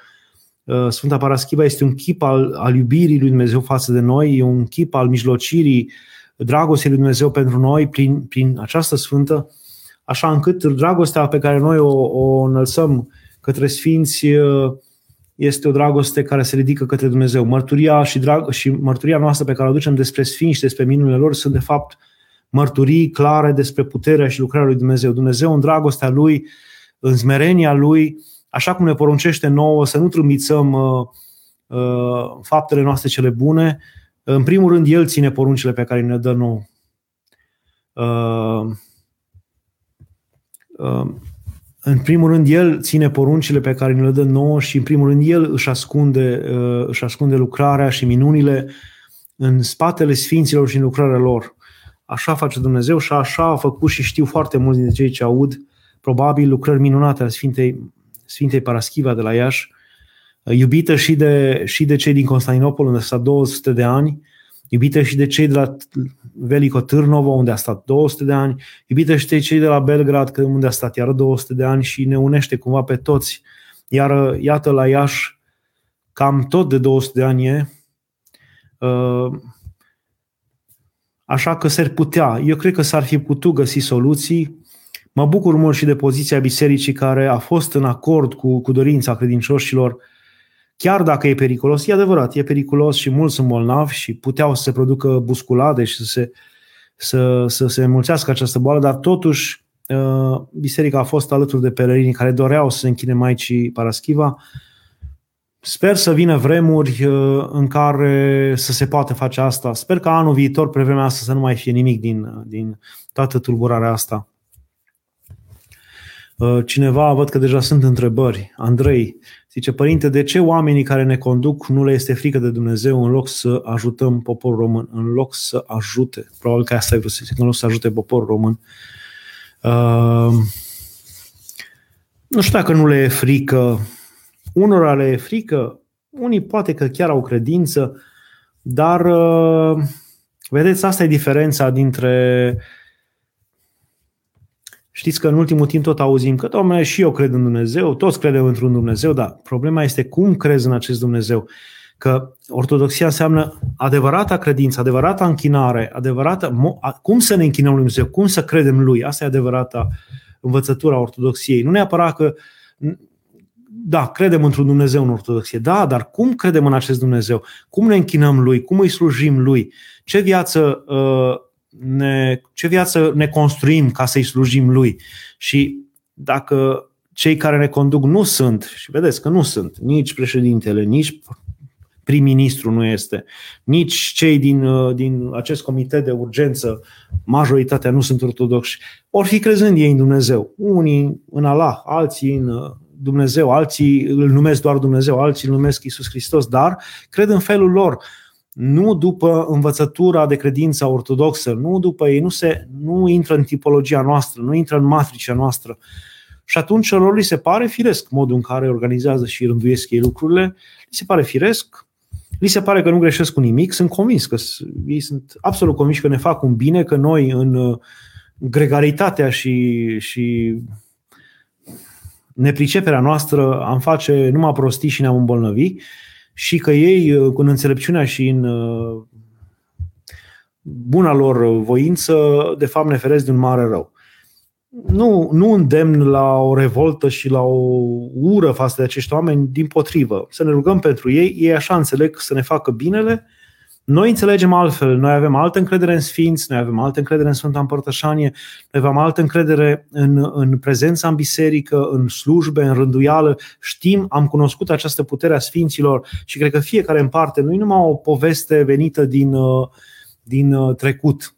uh, Sfânta Paraschiva este un chip al, al iubirii lui Dumnezeu față de noi, e un chip al mijlocirii dragostei lui Dumnezeu pentru noi prin, prin această Sfântă, așa încât dragostea pe care noi o, o înălțăm către Sfinți uh, este o dragoste care se ridică către Dumnezeu. Mărturia și, drag- și mărturia noastră pe care o aducem despre Sfinți și despre minunile lor sunt de fapt mărturii clare despre puterea și lucrarea lui Dumnezeu. Dumnezeu în dragostea Lui, în smerenia Lui, așa cum ne poruncește nouă să nu trâmbițăm uh, uh, faptele noastre cele bune, în primul rând El ține poruncile pe care ne dă nouă. Uh, uh, în primul rând, El ține poruncile pe care ne le dă nouă și, în primul rând, El își ascunde, uh, își ascunde lucrarea și minunile în spatele sfinților și în lucrarea lor. Așa face Dumnezeu și așa a făcut și știu foarte mulți dintre cei ce aud, probabil lucrări minunate ale Sfintei, Sfintei Paraschiva de la Iași, iubită și de, și de cei din Constantinopol, unde a stat 200 de ani, iubită și de cei de la Veliko Târnovo, unde a stat 200 de ani, iubită și de cei de la Belgrad, unde a stat iară 200 de ani și ne unește cumva pe toți. Iar iată la Iași, cam tot de 200 de ani e, uh, așa că s-ar putea. Eu cred că s-ar fi putut găsi soluții. Mă bucur mult și de poziția bisericii care a fost în acord cu, cu dorința credincioșilor uh, Chiar dacă e periculos, e adevărat, e periculos și mulți sunt bolnavi și puteau să se producă busculade și să se, să, să se mulțească această boală, dar totuși uh, biserica a fost alături de pelerinii care doreau să se închine Maicii Paraschiva. Sper să vină vremuri uh, în care să se poată face asta. Sper că anul viitor, pe vremea asta, să nu mai fie nimic din, din toată tulburarea asta. Uh, cineva, văd că deja sunt întrebări. Andrei zice, părinte, de ce oamenii care ne conduc nu le este frică de Dumnezeu în loc să ajutăm poporul român, în loc să ajute? Probabil că asta e vrut să zic, în loc să ajute poporul român. Uh, nu știu dacă nu le e frică. Unora le e frică, unii poate că chiar au credință, dar uh, vedeți, asta e diferența dintre uh, Știți că în ultimul timp tot auzim că, domnule, și eu cred în Dumnezeu, toți credem într-un Dumnezeu, dar problema este cum crezi în acest Dumnezeu. Că ortodoxia înseamnă adevărata credință, adevărata închinare, adevărata, cum să ne închinăm lui Dumnezeu, cum să credem lui. Asta e adevărata învățătura ortodoxiei. Nu neapărat că da, credem într-un Dumnezeu în ortodoxie. Da, dar cum credem în acest Dumnezeu? Cum ne închinăm lui? Cum îi slujim lui? Ce viață uh, ne, ce viață ne construim ca să-i slujim lui. Și dacă cei care ne conduc nu sunt, și vedeți că nu sunt, nici președintele, nici prim-ministru nu este, nici cei din, uh, din acest comitet de urgență, majoritatea nu sunt ortodoxi, ori fi crezând ei în Dumnezeu. Unii în Allah, alții în uh, Dumnezeu, alții îl numesc doar Dumnezeu, alții îl numesc Isus Hristos, dar cred în felul lor nu după învățătura de credință ortodoxă, nu după ei, nu, se, nu intră în tipologia noastră, nu intră în matricea noastră. Și atunci lor li se pare firesc modul în care organizează și rânduiesc ei lucrurile, li se pare firesc, li se pare că nu greșesc cu nimic, sunt convins că ei sunt absolut convinși că ne fac un bine, că noi în uh, gregaritatea și, și nepriceperea noastră am face numai prostii și ne-am îmbolnăvit și că ei, uh, cu înțelepciunea și în uh, buna lor voință, de fapt ne feresc de un mare rău. Nu, nu îndemn la o revoltă și la o ură față de acești oameni, din potrivă. Să ne rugăm pentru ei, ei așa înțeleg să ne facă binele noi înțelegem altfel, noi avem altă încredere în Sfinți, noi avem altă încredere în Sfânta Împărtășanie, noi avem altă încredere în, în prezența în biserică, în slujbe, în rânduială. Știm, am cunoscut această putere a Sfinților și cred că fiecare în parte nu e numai o poveste venită din, uh, din uh, trecut.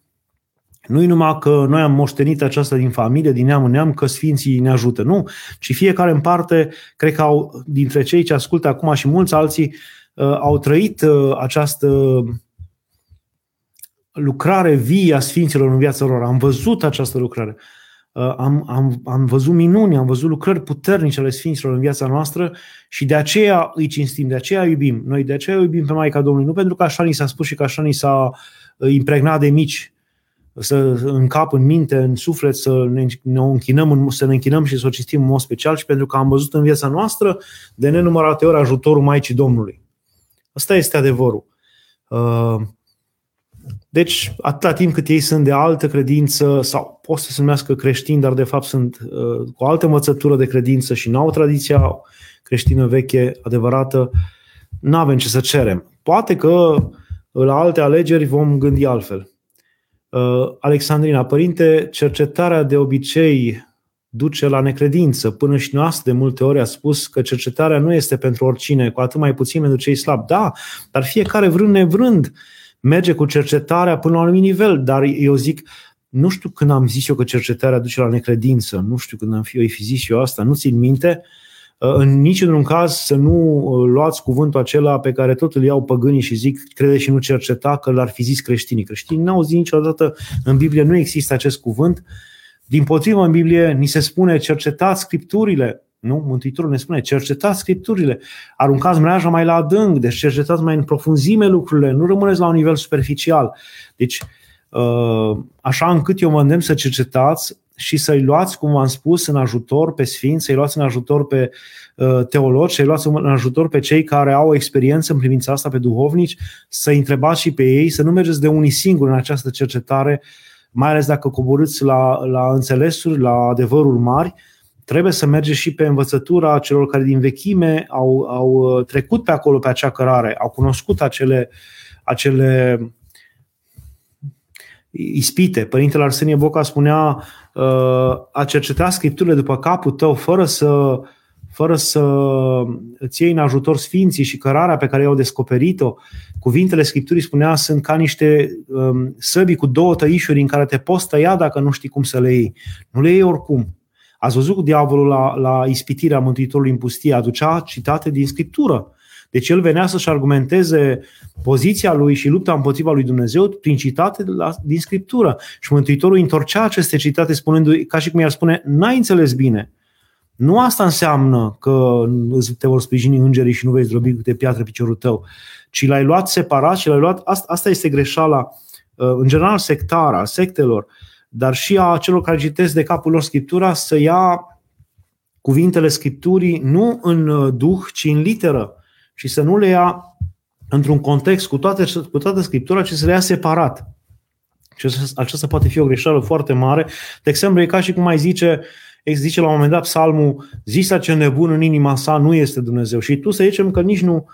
Nu-i numai că noi am moștenit aceasta din familie, din neam în neam, că Sfinții ne ajută. Nu, ci fiecare în parte, cred că au, dintre cei ce ascultă acum și mulți alții, uh, au trăit uh, această lucrare vie a Sfinților în viața lor. Am văzut această lucrare. Uh, am, am, am văzut minuni, am văzut lucrări puternice ale Sfinților în viața noastră și de aceea îi cinstim, de aceea iubim. Noi de aceea iubim pe Maica Domnului, nu pentru că așa ni s-a spus și că așa ni s-a impregnat de mici, să în cap, în minte, în suflet, să ne, ne închinăm, să ne închinăm și să o citim în mod special și pentru că am văzut în viața noastră de nenumărate ori ajutorul Maicii Domnului. Asta este adevărul. Uh, deci, atâta timp cât ei sunt de altă credință, sau pot să se numească creștini, dar de fapt sunt uh, cu o altă învățătură de credință și nu au tradiția creștină veche, adevărată, nu avem ce să cerem. Poate că la alte alegeri vom gândi altfel. Uh, Alexandrina, părinte, cercetarea de obicei duce la necredință. Până și noastră de multe ori a spus că cercetarea nu este pentru oricine, cu atât mai puțin pentru cei slabi. Da, dar fiecare vrând nevrând merge cu cercetarea până la un anumit nivel, dar eu zic, nu știu când am zis eu că cercetarea duce la necredință, nu știu când am fi, eu fi zis eu asta, nu țin minte, Uh, în niciun caz să nu uh, luați cuvântul acela pe care tot îl iau păgânii și zic crede și nu cerceta că l-ar fi zis creștinii. Creștinii n-au zis niciodată în Biblie, nu există acest cuvânt. Din potrivă, în Biblie ni se spune cercetați scripturile, nu? Mântuitorul ne spune, cercetați scripturile, aruncați mreaja mai la adânc, deci cercetați mai în profunzime lucrurile, nu rămâneți la un nivel superficial. Deci, uh, așa încât eu mă îndemn să cercetați, și să-i luați, cum v-am spus, în ajutor pe sfinți, să-i luați în ajutor pe uh, teologi, să-i luați în ajutor pe cei care au experiență în privința asta, pe duhovnici, să-i întrebați și pe ei, să nu mergeți de unii singuri în această cercetare, mai ales dacă coborâți la, la înțelesuri, la adevăruri mari, trebuie să mergeți și pe învățătura celor care din vechime au, au uh, trecut pe acolo, pe acea cărare, au cunoscut acele, acele ispite. Părintele Arsenie Boca spunea uh, a cerceta scripturile după capul tău fără să, fără să îți iei în ajutor sfinții și cărarea pe care i-au descoperit-o. Cuvintele Scripturii spunea sunt ca niște um, săbi cu două tăișuri în care te poți tăia dacă nu știi cum să le iei. Nu le iei oricum. Ați văzut cu diavolul la, la ispitirea Mântuitorului în pustie, aducea citate din Scriptură. Deci el venea să-și argumenteze poziția lui și lupta împotriva lui Dumnezeu prin citate din Scriptură. Și Mântuitorul întorcea aceste citate spunându-i, ca și cum i-ar spune, n-ai înțeles bine. Nu asta înseamnă că te vor sprijini îngerii și nu vei zdrobi de piatră piciorul tău, ci l-ai luat separat și l-ai luat, asta, asta este greșeala, uh, în general sectară, a sectelor, dar și a celor care citesc de capul lor Scriptura, să ia cuvintele Scripturii nu în uh, duh, ci în literă și să nu le ia într-un context cu, toate, cu toată Scriptura, ci să le ia separat. Și aceasta poate fi o greșeală foarte mare. De exemplu, e ca și cum mai zice, zice la un moment dat psalmul, zisa ce nebun în inima sa nu este Dumnezeu. Și tu să zicem că nici nu,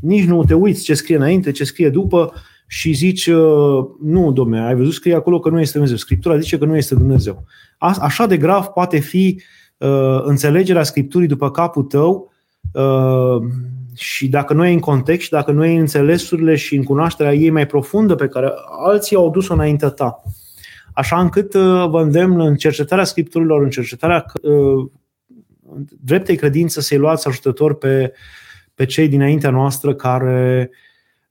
nici nu te uiți ce scrie înainte, ce scrie după și zici, uh, nu, domne, ai văzut scrie acolo că nu este Dumnezeu. Scriptura zice că nu este Dumnezeu. Așa de grav poate fi uh, înțelegerea Scripturii după capul tău uh, și dacă nu e în context, dacă nu e în înțelesurile și în cunoașterea ei mai profundă pe care alții au dus-o înaintea ta. Așa încât uh, vă îndemn în cercetarea scripturilor, în cercetarea uh, dreptei credință să-i luați ajutător pe, pe cei dinaintea noastră care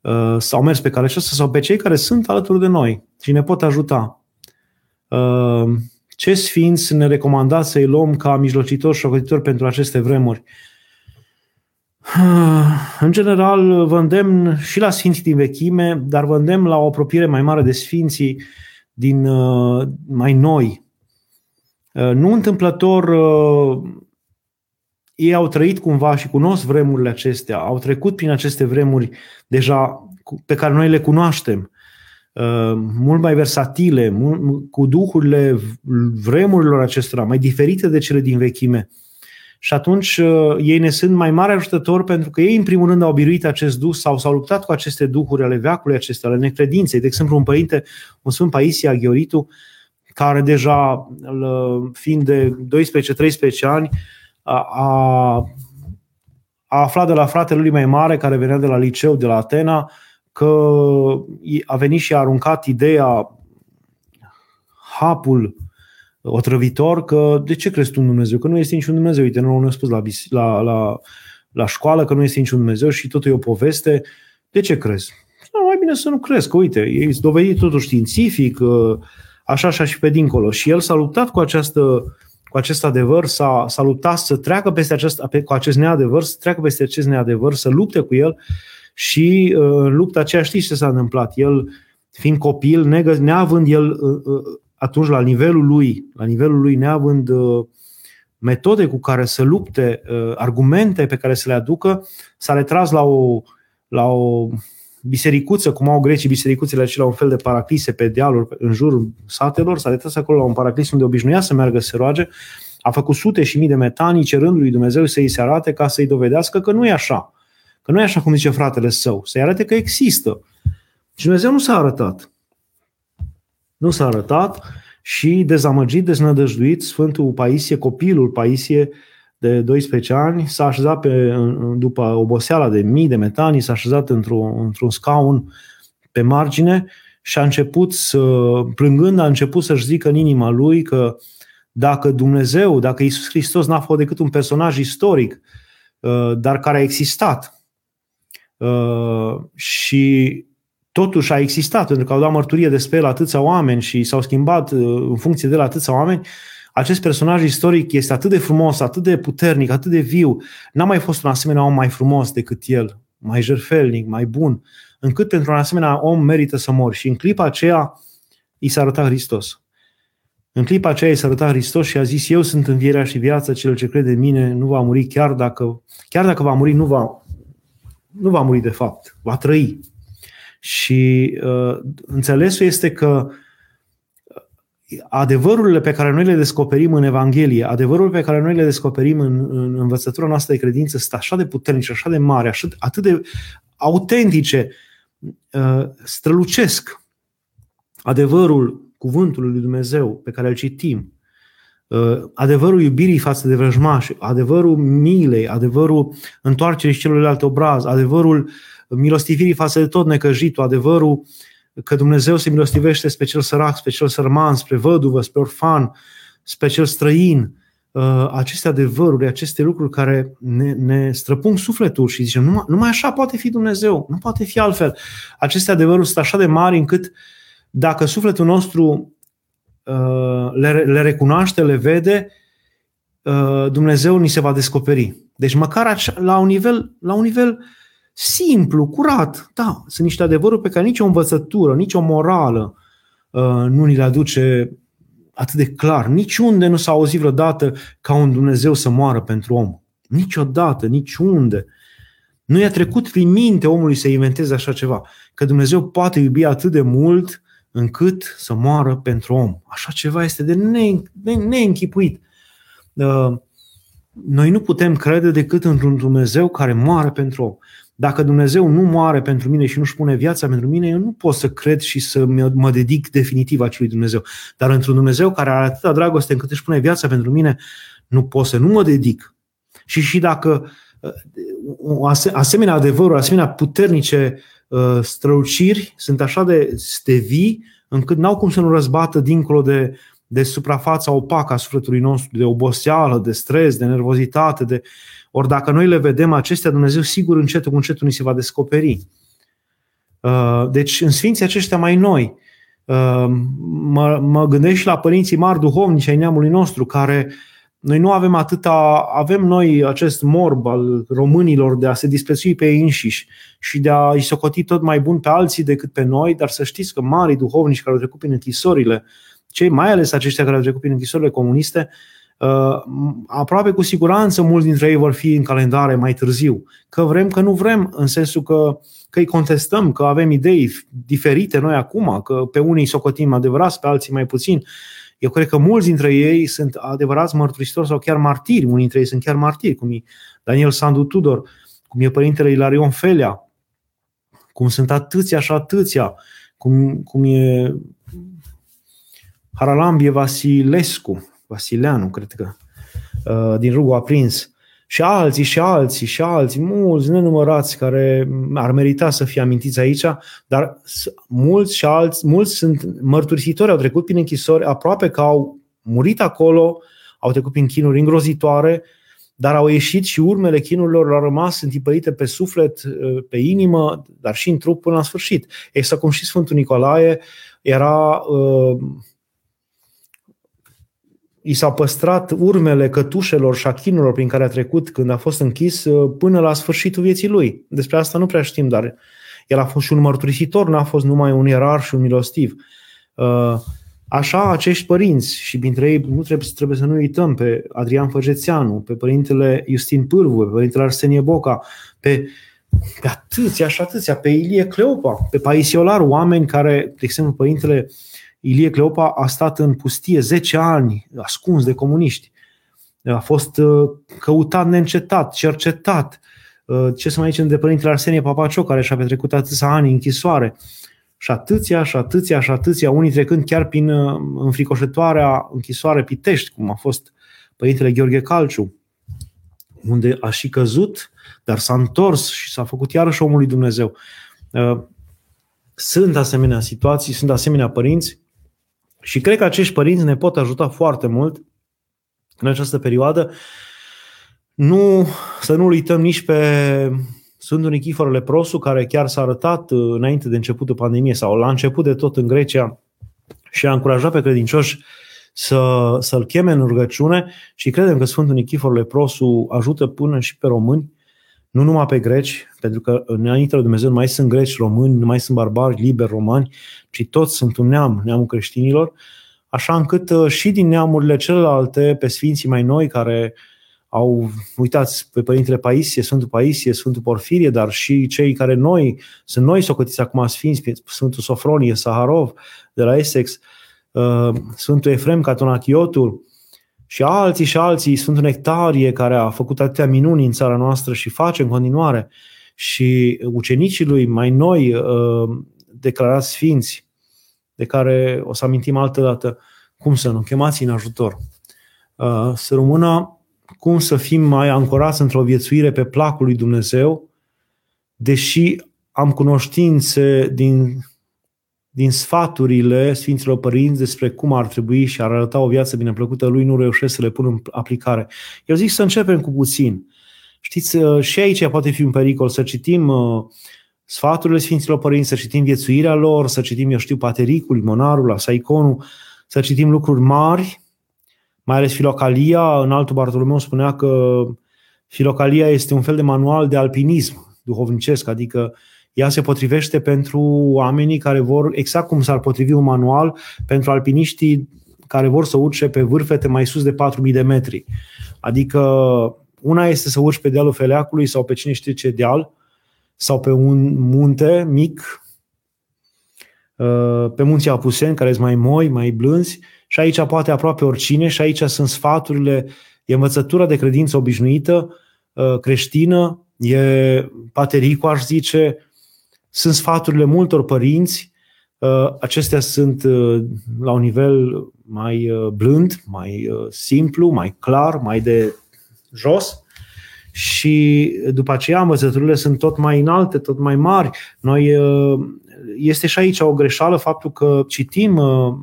uh, s-au mers pe cale aceasta sau pe cei care sunt alături de noi și ne pot ajuta. Uh, ce sfinți ne recomandați să-i luăm ca mijlocitor și pentru aceste vremuri? În general, vă îndemn și la Sfinții din vechime, dar vă îndemn la o apropiere mai mare de Sfinții din uh, mai noi. Uh, nu întâmplător, uh, ei au trăit cumva și cunosc vremurile acestea, au trecut prin aceste vremuri deja pe care noi le cunoaștem, mult mai versatile, cu duhurile vremurilor acestora, mai diferite de cele din vechime. Și atunci uh, ei ne sunt mai mari ajutători pentru că ei, în primul rând, au biruit acest duh sau s-au luptat cu aceste duhuri ale veacului acestea, ale necredinței. De exemplu, un părinte, un Sfânt Paisia Gheoritu, care deja, fiind de 12-13 ani, a, a aflat de la fratele lui mai mare, care venea de la liceu, de la Atena, că a venit și a aruncat ideea hapul otrăvitor, că de ce crezi tu în Dumnezeu? Că nu este niciun Dumnezeu. Uite, nu ne spus la, la, la, la școală că nu este niciun Dumnezeu și totul e o poveste. De ce crezi? Nu, mai bine să nu crezi, că uite, e dovedit totul științific, așa, așa și pe dincolo. Și el s-a luptat cu această cu acest adevăr, s-a, s-a luptat să treacă peste acest, cu acest neadevăr, să treacă peste acest neadevăr, să lupte cu el și uh, în lupta aceea știți ce s-a întâmplat. El, fiind copil, negă, neavând el uh, uh, atunci la nivelul lui, la nivelul lui neavând metode cu care să lupte, argumente pe care să le aducă, s-a retras la o, la o bisericuță, cum au grecii bisericuțele acelea, un fel de paraclise pe dealuri în jurul satelor, s-a retras acolo la un paraclis unde obișnuia să meargă să se roage, a făcut sute și mii de metanii cerându lui Dumnezeu să-i se arate ca să-i dovedească că nu e așa. Că nu e așa cum zice fratele său. Să-i arate că există. Și Dumnezeu nu s-a arătat. Nu s-a arătat și dezamăgit, deznădăjduit, Sfântul Paisie, copilul Paisie, de 12 ani, s-a așezat pe, după oboseala de mii de metani, s-a așezat într-un, într-un scaun pe margine și a început să, plângând, a început să-și zică în inima lui că dacă Dumnezeu, dacă Isus Hristos n-a fost decât un personaj istoric, uh, dar care a existat uh, și totuși a existat, pentru că au dat mărturie despre el atâția oameni și s-au schimbat uh, în funcție de la atâția oameni, acest personaj istoric este atât de frumos, atât de puternic, atât de viu. N-a mai fost un asemenea om mai frumos decât el, mai jerfelnic, mai bun, încât pentru un asemenea om merită să mori. Și în clipa aceea i s-a arătat Hristos. În clipa aceea i s-a arătat Hristos și a zis, eu sunt învierea și viața, cel ce crede în mine nu va muri chiar dacă, chiar dacă va muri, nu va, nu va muri de fapt, va trăi. Și uh, înțelesul este că adevărurile pe care noi le descoperim în Evanghelie, adevărurile pe care noi le descoperim în, în învățătura noastră de credință sunt așa de puternice, așa de mari, așa, atât de autentice, uh, strălucesc adevărul cuvântului lui Dumnezeu pe care îl citim, uh, adevărul iubirii față de vrăjmași, adevărul milei, adevărul întoarcerii celorlalte obraz, adevărul milostivirii față de tot necăjitul, adevărul uh, că Dumnezeu se milostivește spre cel sărac, spre cel sărman, spre văduvă, spre orfan, spre cel străin. Uh, aceste adevăruri, aceste lucruri care ne, ne străpung sufletul și zicem, numai, numai așa poate fi Dumnezeu, nu poate fi altfel. Aceste adevăruri sunt așa de mari încât dacă sufletul nostru uh, le, le recunoaște, le vede, uh, Dumnezeu ni se va descoperi. Deci măcar la un nivel, la un nivel uh, simplu, curat. Da, sunt niște adevăruri pe care nicio învățătură, nicio morală uh, nu ni le aduce atât de clar. Niciunde nu s-a auzit vreodată ca un Dumnezeu să moară pentru om. Niciodată, niciunde. Nu i-a trecut prin minte omului să inventeze așa ceva. Că Dumnezeu poate iubi atât de mult încât să moară pentru om. Așa ceva este de ne, ne, neînchipuit. Uh, noi nu putem crede decât într-un Dumnezeu care moare pentru om. Dacă Dumnezeu nu moare pentru mine și nu-și pune viața pentru mine, eu nu pot să cred și să mă dedic definitiv acelui Dumnezeu. Dar într-un Dumnezeu care are atâta dragoste încât își pune viața pentru mine, nu pot să nu mă dedic. Și și dacă uh, asemenea adevăruri, asemenea puternice uh, străluciri sunt așa de, de vii, încât n-au cum să nu răzbată dincolo de, de suprafața opacă a sufletului nostru, de oboseală, de stres, de nervozitate, de, ori dacă noi le vedem acestea, Dumnezeu sigur încetul cu încetul ni se va descoperi. Uh, deci în sfinții aceștia mai noi, uh, mă, mă gândesc și la părinții mari duhovnici ai neamului nostru, care noi nu avem atâta, avem noi acest morb al românilor de a se disprețui pe ei înșiși și de a-i socoti tot mai bun pe alții decât pe noi, dar să știți că mari duhovnici care au trecut prin închisorile, cei mai ales aceștia care au trecut prin închisorile comuniste, Uh, aproape cu siguranță mulți dintre ei vor fi în calendare mai târziu. Că vrem, că nu vrem, în sensul că, că îi contestăm, că avem idei diferite noi acum, că pe unii socotim adevărați, pe alții mai puțin. Eu cred că mulți dintre ei sunt adevărați mărturisitori sau chiar martiri. Unii dintre ei sunt chiar martiri, cum e Daniel Sandu Tudor, cum e părintele Ilarion Felea, cum sunt atâția și atâția, cum, cum e Haralambie Vasilescu, Vasileanu, cred că, uh, din Rugul Aprins. și alții, și alții, și alții, mulți nenumărați care ar merita să fie amintiți aici, dar mulți și alți, mulți sunt mărturisitori, au trecut prin închisori, aproape că au murit acolo, au trecut prin chinuri îngrozitoare, dar au ieșit și urmele chinurilor au rămas întipărite pe suflet, pe inimă, dar și în trup până la sfârșit. Exact cum și Sfântul Nicolae era uh, i s-au păstrat urmele cătușelor și achinurilor prin care a trecut când a fost închis uh, până la sfârșitul vieții lui. Despre asta nu prea știm, dar el a fost și un mărturisitor, n-a fost numai un ierar și un milostiv. Uh, așa, acești părinți, și dintre ei nu trebuie, trebuie să nu uităm pe Adrian Făgețeanu, pe părintele Justin Pârvu, pe părintele Arsenie Boca, pe, pe atâția și atâția, pe Ilie Cleopa, pe Paisiolar, oameni care, de exemplu, părintele uh, Ilie Cleopa a stat în pustie 10 ani, ascuns de comuniști. A fost uh, căutat neîncetat, cercetat. Uh, ce să mai zicem de părintele Arsenie Papacioc, care și-a petrecut atâția ani în închisoare. Și atâția, și atâția, și atâția, unii trecând chiar prin uh, înfricoșătoarea închisoare Pitești, cum a fost părintele Gheorghe Calciu, unde a și căzut, dar s-a întors și s-a făcut iarăși omul lui Dumnezeu. Sunt asemenea situații, sunt asemenea părinți și cred că acești părinți ne pot ajuta foarte mult în această perioadă. Nu, să nu uităm nici pe Sfântul Nichifor Leprosu, care chiar s-a arătat uh, înainte de începutul pandemiei sau la început de tot în Grecia și a încurajat pe credincioși să, să-l cheme în rugăciune și credem că Sfântul Nichifor Leprosu ajută până și pe români nu numai pe greci, pentru că înainte lui Dumnezeu nu mai sunt greci români, nu mai sunt barbari, liberi romani, ci toți sunt un neam, neamul creștinilor, așa încât uh, și din neamurile celelalte, pe sfinții mai noi care au, uitați, pe Părintele Paisie, Sfântul Paisie, Sfântul Porfirie, dar și cei care noi, sunt noi socotiți acum sfinți, Sfântul Sofronie, Saharov, de la Essex, uh, Sfântul Efrem Catonachiotul, și alții și alții, Sfântul Nectarie, care a făcut atâtea minuni în țara noastră și face în continuare, și ucenicii lui mai noi, uh, declarați sfinți, de care o să amintim altă dată, cum să nu, chemați în ajutor. Uh, să rămână cum să fim mai ancorați într-o viețuire pe placul lui Dumnezeu, deși am cunoștințe din din sfaturile Sfinților Părinți despre cum ar trebui și ar arăta o viață bineplăcută lui, nu reușesc să le pun în aplicare. Eu zic să începem cu puțin. Știți, uh, și aici poate fi un pericol să citim uh, sfaturile Sfinților Părinți, să citim viețuirea lor, să citim, eu știu, Patericul, Monarul, Asaiconul, să citim lucruri mari, mai ales Filocalia. În altul Bartolomeu spunea că Filocalia este un fel de manual de alpinism duhovnicesc, adică ea se potrivește pentru oamenii care vor, exact cum s-ar potrivi un manual pentru alpiniștii care vor să urce pe vârfete mai sus de 4000 de metri. Adică una este să urci pe dealul Feleacului sau pe cine știe ce deal, sau pe un munte mic, uh, pe munții Apuseni, care sunt mai moi, mai blânzi, și aici poate aproape oricine, și aici sunt sfaturile, e învățătura de credință obișnuită, uh, creștină, e patericul, aș zice, sunt sfaturile multor părinți, uh, acestea sunt uh, la un nivel mai uh, blând, mai simplu, mai clar, mai de jos. Și după aceea învățăturile sunt tot mai înalte, tot mai mari. Noi este și aici o greșeală faptul că citim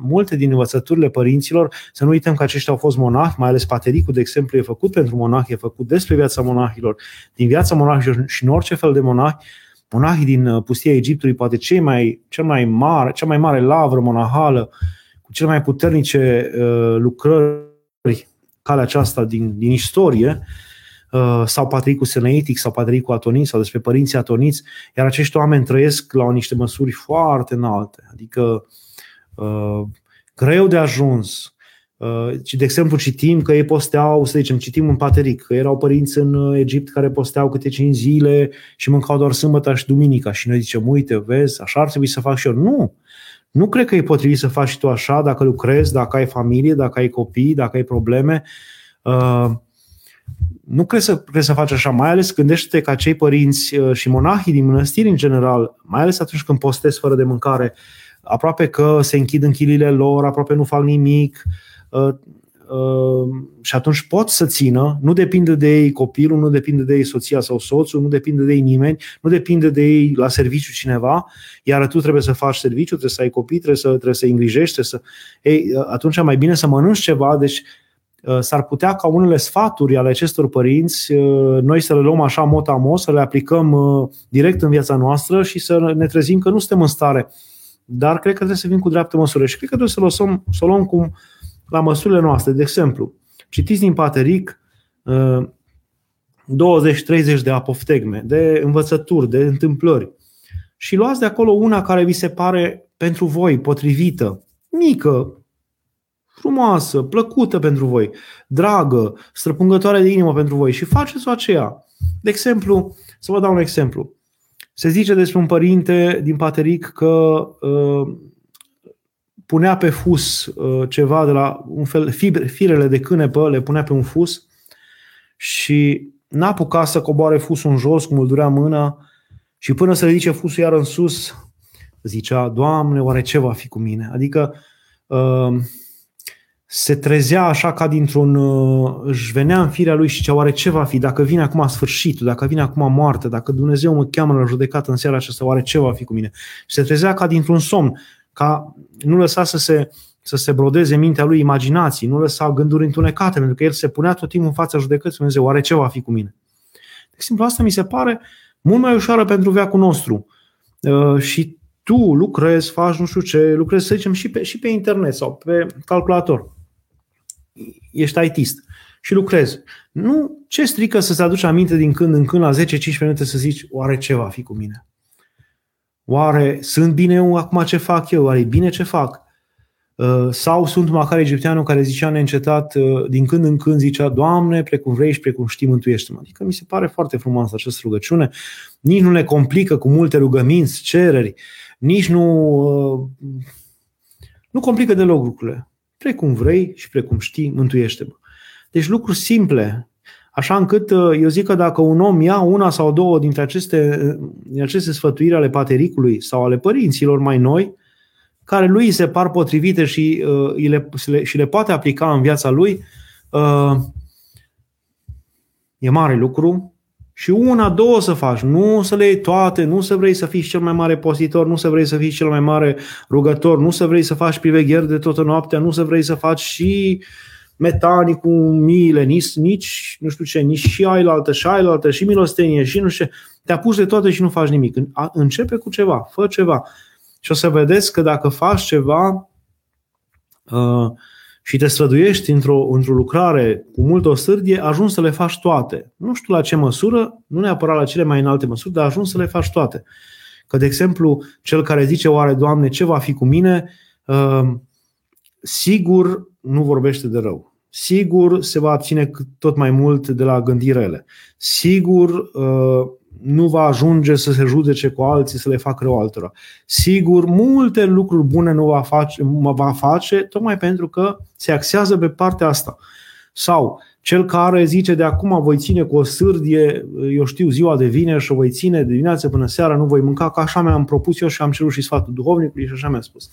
multe din învățăturile părinților, să nu uităm că aceștia au fost monahi, mai ales Patericul, de exemplu, e făcut pentru monahi, e făcut despre viața monahilor, din viața monahilor și în orice fel de monahi, monahii din uh, pustia Egiptului, poate cei mai, cel mai mare, cea mai mare lavră monahală, cu cele mai puternice uh, lucrări, calea aceasta din, din istorie, uh, sau Patricul Seneitic sau Patricul Atonit sau despre părinții atoniți, iar acești oameni trăiesc la niște măsuri foarte înalte, adică uh, greu de ajuns, ci, uh, de exemplu, citim că ei posteau, să zicem, citim în Pateric, că erau părinți în uh, Egipt care posteau câte 5 zile și mâncau doar sâmbătă și duminica. Și noi zicem, uite, vezi, așa ar trebui să fac și eu. Nu! Nu cred că e potrivit să faci și tu așa dacă lucrezi, dacă ai familie, dacă ai copii, dacă ai probleme. Uh, nu cred să, cred să faci așa, mai ales gândește că acei părinți și monahii din mănăstiri în general, mai ales atunci când postez fără de mâncare, aproape că se închid în chilile lor, aproape nu fac nimic, Uh, și atunci pot să țină, nu depinde de ei copilul, nu depinde de ei soția sau soțul, nu depinde de ei nimeni, nu depinde de ei la serviciu cineva, iar tu trebuie să faci serviciu, trebuie să ai copii, trebuie să, trebuie să îngrijești, trebuie să... Ei, atunci mai bine să mănânci ceva, deci s-ar putea ca unele sfaturi ale acestor părinți noi să le luăm așa mot să le aplicăm direct în viața noastră și să ne trezim că nu suntem în stare. Dar cred că trebuie să fim cu dreaptă măsură și cred că trebuie să, lăsăm, să o luăm cum la măsurile noastre. De exemplu, citiți din Pateric 20-30 uh, de apoftegme, de învățături, de întâmplări și luați de acolo una care vi se pare pentru voi potrivită, mică, frumoasă, plăcută pentru voi, dragă, străpungătoare de inimă pentru voi și faceți-o aceea. De exemplu, să vă dau un exemplu. Se zice despre un părinte din Pateric că uh, punea pe fus uh, ceva de la un fel, fibre, firele de cânepă, le punea pe un fus și n-a apucat să coboare fusul în jos, cum îl durea mâna, și până să ridice fusul iar în sus, zicea, Doamne, oare ce va fi cu mine? Adică uh, se trezea așa ca dintr-un... Uh, își venea în firea lui și ce oare ce va fi? Dacă vine acum sfârșitul, dacă vine acum moarte, dacă Dumnezeu mă cheamă la judecată în seara aceasta, oare ce va fi cu mine? Și se trezea ca dintr-un somn, ca nu lăsa să se, să se brodeze mintea lui imaginații, nu lăsa gânduri întunecate, pentru că el se punea tot timpul în fața judecății Dumnezeu, oare ce va fi cu mine? De exemplu, asta mi se pare mult mai ușoară pentru veacul nostru. Uh, și tu lucrezi, faci nu știu ce, lucrezi, să zicem, și pe, și pe internet sau pe calculator ești ITist și lucrezi. Nu, ce strică să-ți aduci aminte din când în când la 10-15 minute să zici, oare ce va fi cu mine? Oare sunt bine eu acum ce fac eu? Oare e bine ce fac? Uh, sau sunt Macar egipteanul care zicea neîncetat, uh, din când în când zicea, Doamne, precum vrei și precum știi, mântuiește-mă. Adică mi se pare foarte frumoasă această rugăciune. Nici nu ne complică cu multe rugăminți, cereri, nici nu, uh, nu complică deloc lucrurile precum vrei și precum știi, mântuiește-mă. Deci lucruri simple, așa încât uh, eu zic că dacă un om ia una sau două dintre aceste, uh, din aceste sfătuiri ale patericului sau ale părinților mai noi, care lui se par potrivite și, uh, le, și le poate aplica în viața lui, uh, e mare lucru. Și una, două să faci, nu să le iei toate, nu să vrei să fii cel mai mare postitor, nu să vrei să fii cel mai mare rugător, nu să vrei să faci privegheri de toată noaptea, nu să vrei să faci și metanii cu miile, nici, nici nu știu ce, nici și ailaltă, și ailaltă, și milostenie, și nu știu ce. Te apuci de toate și nu faci nimic. Începe cu ceva, fă ceva. Și o să vedeți că dacă faci ceva, uh, și te străduiești într-o, într-o lucrare cu multă sârdie, ajungi să le faci toate. Nu știu la ce măsură, nu neapărat la cele mai înalte măsuri, dar ajungi să le faci toate. Că, de exemplu, cel care zice, oare, Doamne, ce va fi cu mine, uh, sigur nu vorbește de rău. Sigur se va abține tot mai mult de la gândirele. Sigur uh, nu va ajunge să se judece cu alții, să le facă rău altora. Sigur, multe lucruri bune nu va face, va face tocmai pentru că se axează pe partea asta. Sau cel care zice de acum voi ține cu o sârdie, eu știu, ziua de vineri și o voi ține de dimineață până seara, nu voi mânca, că așa mi-am propus eu și am cerut și sfatul duhovnicului și așa mi-a spus.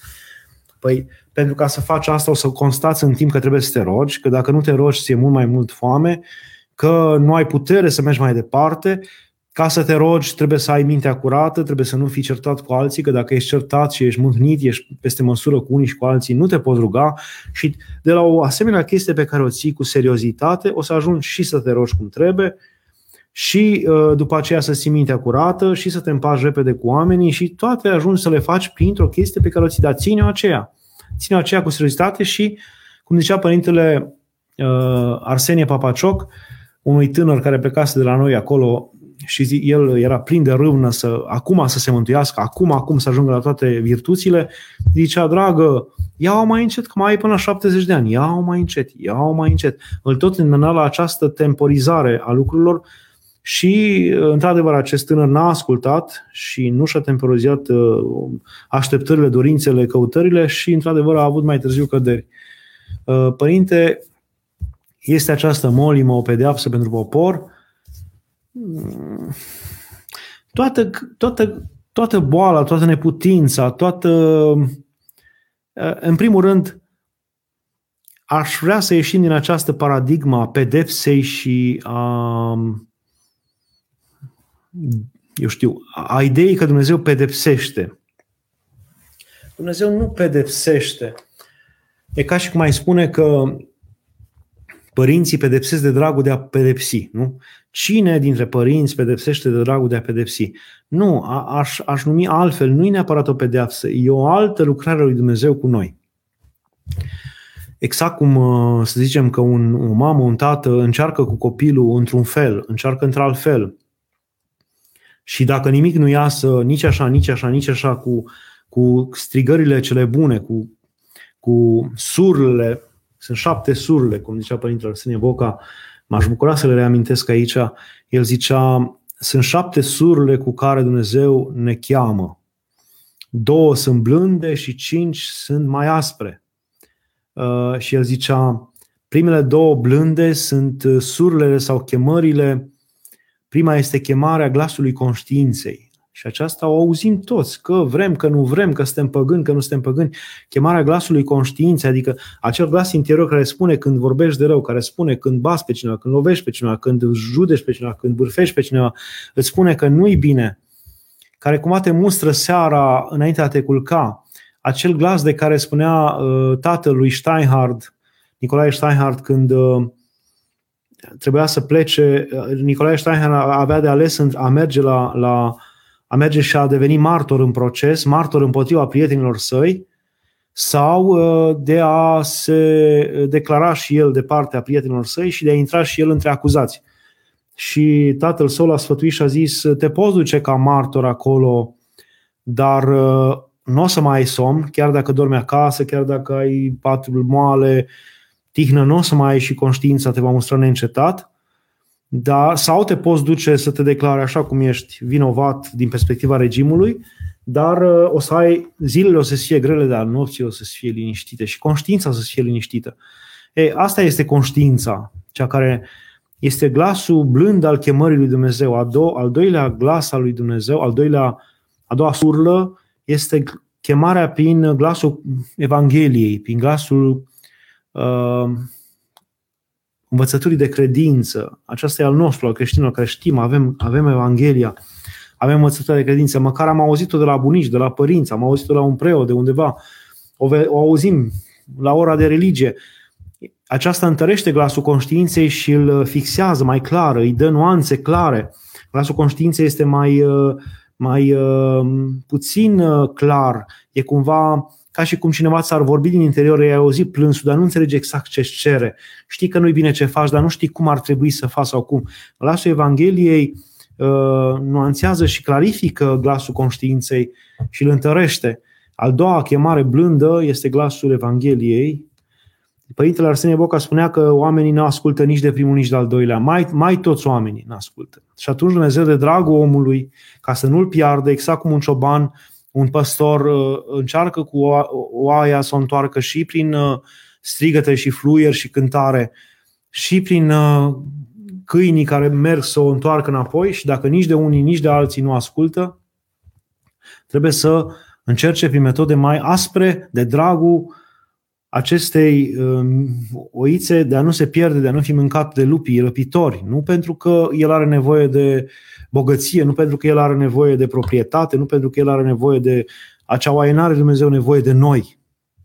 Păi, pentru ca să faci asta o să constați în timp că trebuie să te rogi, că dacă nu te rogi ți-e mult mai mult foame, că nu ai putere să mergi mai departe. Ca să te rogi, trebuie să ai mintea curată, trebuie să nu fii certat cu alții, că dacă ești certat și ești mâhnit, ești peste măsură cu unii și cu alții, nu te poți ruga. Și de la o asemenea chestie pe care o ții cu seriozitate, o să ajungi și să te rogi cum trebuie și uh, după aceea să ții mintea curată și să te împaci repede cu oamenii și toate ajungi să le faci printr-o chestie pe care o ții, dar ține-o aceea. Ține-o aceea cu seriozitate și, cum zicea părintele uh, Arsenie Papacioc, unui tânăr care plecase de la noi acolo și el era plin de râvnă să, acum să se mântuiască, acum, acum să ajungă la toate virtuțile, zicea, dragă, ia-o mai încet, că mai ai până la 70 de ani, ia-o mai încet, ia-o mai încet. Îl tot îndemna la această temporizare a lucrurilor și, într-adevăr, acest tânăr n-a ascultat și nu și-a temporizat uh, așteptările, dorințele, căutările și, într-adevăr, a avut mai târziu căderi. Uh, părinte, este această molimă o pedeapsă pentru popor, toată, toată, toată boala, toată neputința, toată. În primul rând, aș vrea să ieșim din această paradigma a pedepsei și a, eu știu, a ideii că Dumnezeu pedepsește. Dumnezeu nu pedepsește. E ca și cum ai spune că părinții pedepsesc de dragul de a pedepsi. Nu? Cine dintre părinți pedepsește de dragul de a pedepsi? Nu, a, aș, aș numi altfel, nu e neapărat o pedeapsă, e o altă lucrare a lui Dumnezeu cu noi. Exact cum uh, să zicem că un, o mamă, un tată încearcă cu copilul într-un fel, încearcă într-alt fel. Și dacă nimic nu iasă nici așa, nici așa, nici așa, cu, cu strigările cele bune, cu, cu surlele, sunt șapte surle, cum zicea Părintele Arsenie Boca, m-aș bucura să le reamintesc aici, el zicea, sunt șapte surle cu care Dumnezeu ne cheamă. Două sunt blânde și cinci sunt mai aspre. Uh, și el zicea, primele două blânde sunt uh, surlele sau chemările. Prima este chemarea glasului conștiinței. Și aceasta o auzim toți, că vrem, că nu vrem, că suntem păgâni, că nu suntem păgâni. Chemarea glasului conștiinței, adică acel glas interior care spune când vorbești de rău, care spune când bați pe cineva, când lovești pe cineva, când judești pe cineva, când bârfești pe cineva, îți spune că nu-i bine, care cumva te mustră seara înainte de a te culca, acel glas de care spunea uh, tatălui Steinhard, Nicolae Steinhard, când uh, trebuia să plece, uh, Nicolae Steinhard avea de ales a merge la, la a merge și a deveni martor în proces, martor împotriva prietenilor săi, sau uh, de a se declara și el de partea prietenilor săi și de a intra și el între acuzați. Și tatăl său l-a sfătuit și a zis, te poți duce ca martor acolo, dar uh, nu o să mai ai somn, chiar dacă dormi acasă, chiar dacă ai patul moale, tihnă, nu o să mai ai și conștiința te va mustra neîncetat, da, sau te poți duce să te declare așa cum ești vinovat din perspectiva regimului, dar uh, o să ai, zilele o să fie grele, dar nopții o să fie liniștite și conștiința o să fie liniștită. Ei, asta este conștiința, cea care este glasul blând al chemării lui Dumnezeu. A do- al doilea glas al lui Dumnezeu, al doilea, a doua surlă, este chemarea prin glasul Evangheliei, prin glasul uh, învățăturii de credință. Aceasta e al nostru, al creștinilor care știm, avem, avem Evanghelia, avem învățătura de credință. Măcar am auzit-o de la bunici, de la părinți, am auzit-o la un preot, de undeva. O, ve- o auzim la ora de religie. Aceasta întărește glasul conștiinței și îl fixează mai clar, îi dă nuanțe clare. Glasul conștiinței este mai, mai uh, puțin uh, clar, e cumva ca și cum cineva ți-ar vorbi din interior, i-ai auzit plânsul, dar nu înțelegi exact ce-ți cere. Știi că nu-i bine ce faci, dar nu știi cum ar trebui să faci sau cum. Glasul Evangheliei uh, nuanțează și clarifică glasul conștiinței și îl întărește. Al doua chemare blândă este glasul Evangheliei. Părintele Arsenie Boca spunea că oamenii nu ascultă nici de primul, nici de al doilea. Mai, mai toți oamenii nu ascultă. Și atunci Dumnezeu de dragul omului, ca să nu-l piardă, exact cum un cioban un păstor uh, încearcă cu oaia să o întoarcă și prin uh, strigăte și fluier și cântare, și prin uh, câinii care merg să o întoarcă înapoi și dacă nici de unii, nici de alții nu ascultă, trebuie să încerce prin metode mai aspre, de dragul acestei um, oițe de a nu se pierde, de a nu fi mâncat de lupii răpitori. Nu pentru că el are nevoie de bogăție, nu pentru că el are nevoie de proprietate, nu pentru că el are nevoie de acea oaie, n-are Dumnezeu nevoie de noi.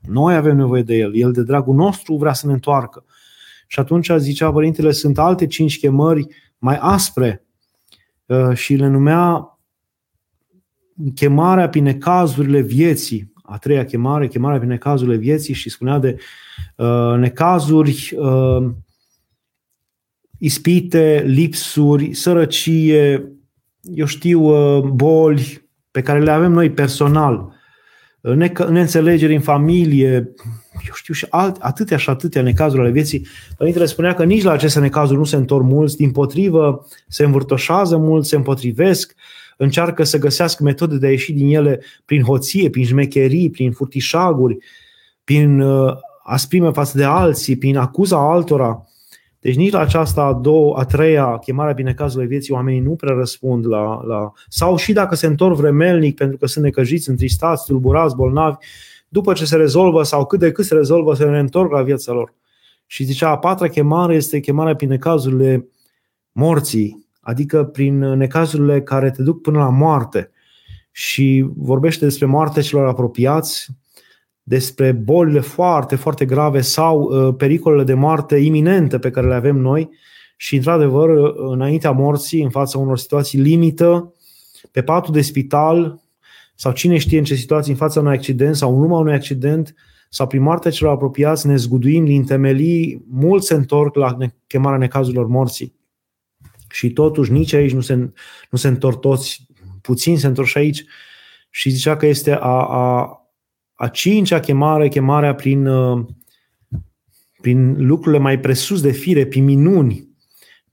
Noi avem nevoie de el. El de dragul nostru vrea să ne întoarcă. Și atunci, zicea Părintele, sunt alte cinci chemări mai aspre uh, și le numea chemarea prin necazurile vieții. A treia chemare, chemarea prin necazurile vieții și spunea de uh, necazuri uh, ispite, lipsuri, sărăcie, eu știu, uh, boli pe care le avem noi personal, uh, neînțelegeri în familie, eu știu, și alt, atâtea și atâtea necazuri ale vieții. Părintele spunea că nici la aceste necazuri nu se întorc mulți, din potrivă se învârtoșează mulți, se împotrivesc, încearcă să găsească metode de a ieși din ele prin hoție, prin șmecherii, prin furtișaguri, prin uh, asprime față de alții, prin acuza altora. Deci nici la aceasta a, doua, a treia, chemarea bine cazului vieții, oamenii nu prea răspund la, la... Sau și dacă se întorc vremelnic pentru că sunt necăjiți, întristați, tulburați, bolnavi, după ce se rezolvă sau cât de cât se rezolvă, se ne întorc la viața lor. Și zicea, a patra chemare este chemarea prin necazurile morții, adică prin necazurile care te duc până la moarte. Și vorbește despre moartea celor apropiați, despre bolile foarte, foarte grave sau uh, pericolele de moarte iminente pe care le avem noi și, într-adevăr, uh, înaintea morții, în fața unor situații limită, pe patul de spital sau cine știe în ce situații, în fața unui accident sau în urma unui accident sau prin moartea celor apropiați, ne zguduim din temelii, mulți se întorc la chemarea necazurilor morții. Și totuși nici aici nu se, nu se întorc toți, puțin se întorc și aici. Și zicea că este a, a, a cincea chemare, chemarea prin, uh, prin lucrurile mai presus de fire, prin minuni,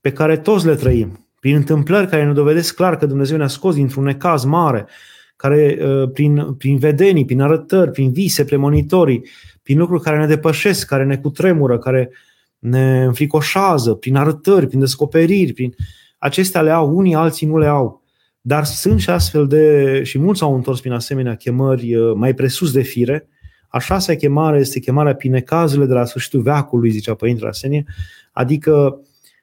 pe care toți le trăim, prin întâmplări care ne dovedesc clar că Dumnezeu ne-a scos dintr-un necaz mare, care uh, prin, prin vedenii, prin arătări, prin vise premonitorii, prin lucruri care ne depășesc, care ne cutremură, care ne înfricoșează, prin arătări, prin descoperiri, prin acestea le au, unii alții nu le au. Dar sunt și astfel de, și mulți au întors prin asemenea chemări uh, mai presus de fire. A șasea chemare este chemarea prin necazurile de la sfârșitul veacului, zicea Părintele Asenie, adică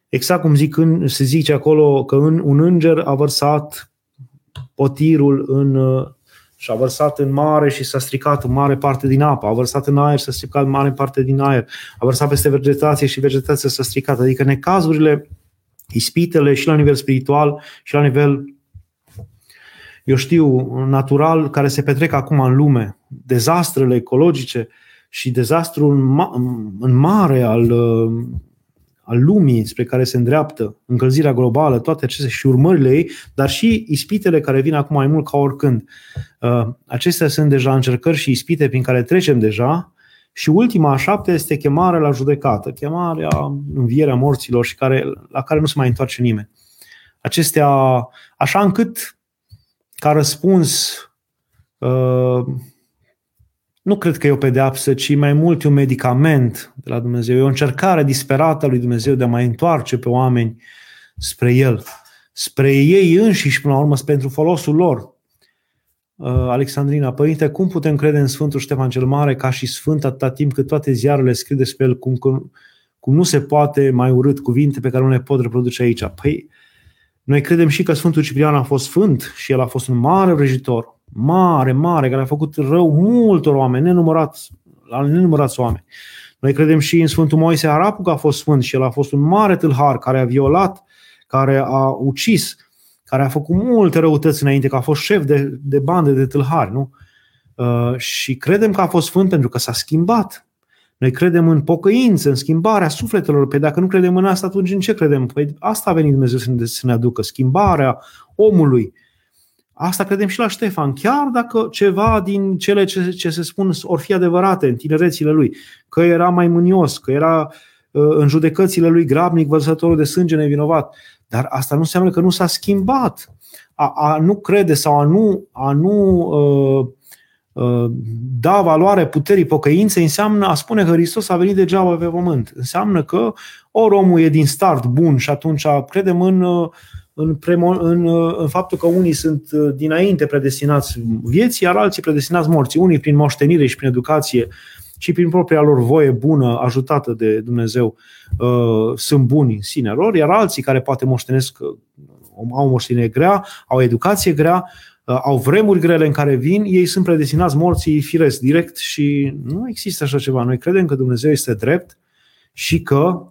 exact cum zic, în, se zice acolo că în, un înger a vărsat potirul în, uh, și a vărsat în mare și s-a stricat în mare parte din apă, a vărsat în aer și s-a stricat în mare parte din aer, a vărsat peste vegetație și vegetația s-a stricat. Adică necazurile, ispitele și la nivel spiritual și la nivel eu știu, natural care se petrec acum în lume, dezastrele ecologice și dezastrul în mare al, uh, al lumii spre care se îndreaptă, încălzirea globală, toate acestea și urmările ei, dar și ispitele care vin acum mai mult ca oricând. Uh, acestea sunt deja încercări și ispite prin care trecem deja și ultima a șapte este chemarea la judecată, chemarea învierea morților și care, la care nu se mai întoarce nimeni. Acestea, așa încât ca răspuns, uh, nu cred că e o pedeapsă, ci mai mult e un medicament de la Dumnezeu. E o încercare disperată a lui Dumnezeu de a mai întoarce pe oameni spre El, spre ei înșiși, până la urmă, pentru folosul lor. Uh, Alexandrina, Părinte, cum putem crede în Sfântul Ștefan cel Mare ca și Sfânt atâta timp cât toate ziarele scrie despre el cum, cum, cum nu se poate mai urât cuvinte pe care nu le pot reproduce aici? Păi, noi credem și că Sfântul Ciprian a fost sfânt și el a fost un mare vrăjitor, mare, mare, care a făcut rău multor oameni, nenumărați, la nenumărați oameni. Noi credem și în Sfântul Moise Arapu că a fost sfânt și el a fost un mare tâlhar care a violat, care a ucis, care a făcut multe răutăți înainte, că a fost șef de, de bande de tâlhari, nu? Uh, și credem că a fost sfânt pentru că s-a schimbat. Noi credem în pocăință, în schimbarea sufletelor. Păi dacă nu credem în asta, atunci în ce credem? Păi asta a venit Dumnezeu să ne, să ne aducă, schimbarea omului. Asta credem și la Ștefan, chiar dacă ceva din cele ce, ce se spun or fi adevărate în tinerețile lui, că era mai mânios, că era uh, în judecățile lui grabnic, văzătorul de sânge nevinovat. Dar asta nu înseamnă că nu s-a schimbat. A, a nu crede sau a nu, a nu uh, Uh, da valoare puterii pocăinței înseamnă a spune că Hristos a venit degeaba pe pământ. Înseamnă că ori omul e din start bun și atunci credem în, uh, în, premo, în, uh, în faptul că unii sunt dinainte predestinați vieții, iar alții predestinați morții. Unii prin moștenire și prin educație și prin propria lor voie bună, ajutată de Dumnezeu, sunt buni în sine lor, iar alții care poate moștenesc, au o moștenire grea, au o educație grea, Uh, au vremuri grele în care vin, ei sunt predestinați morții firesc, direct și nu există așa ceva. Noi credem că Dumnezeu este drept și că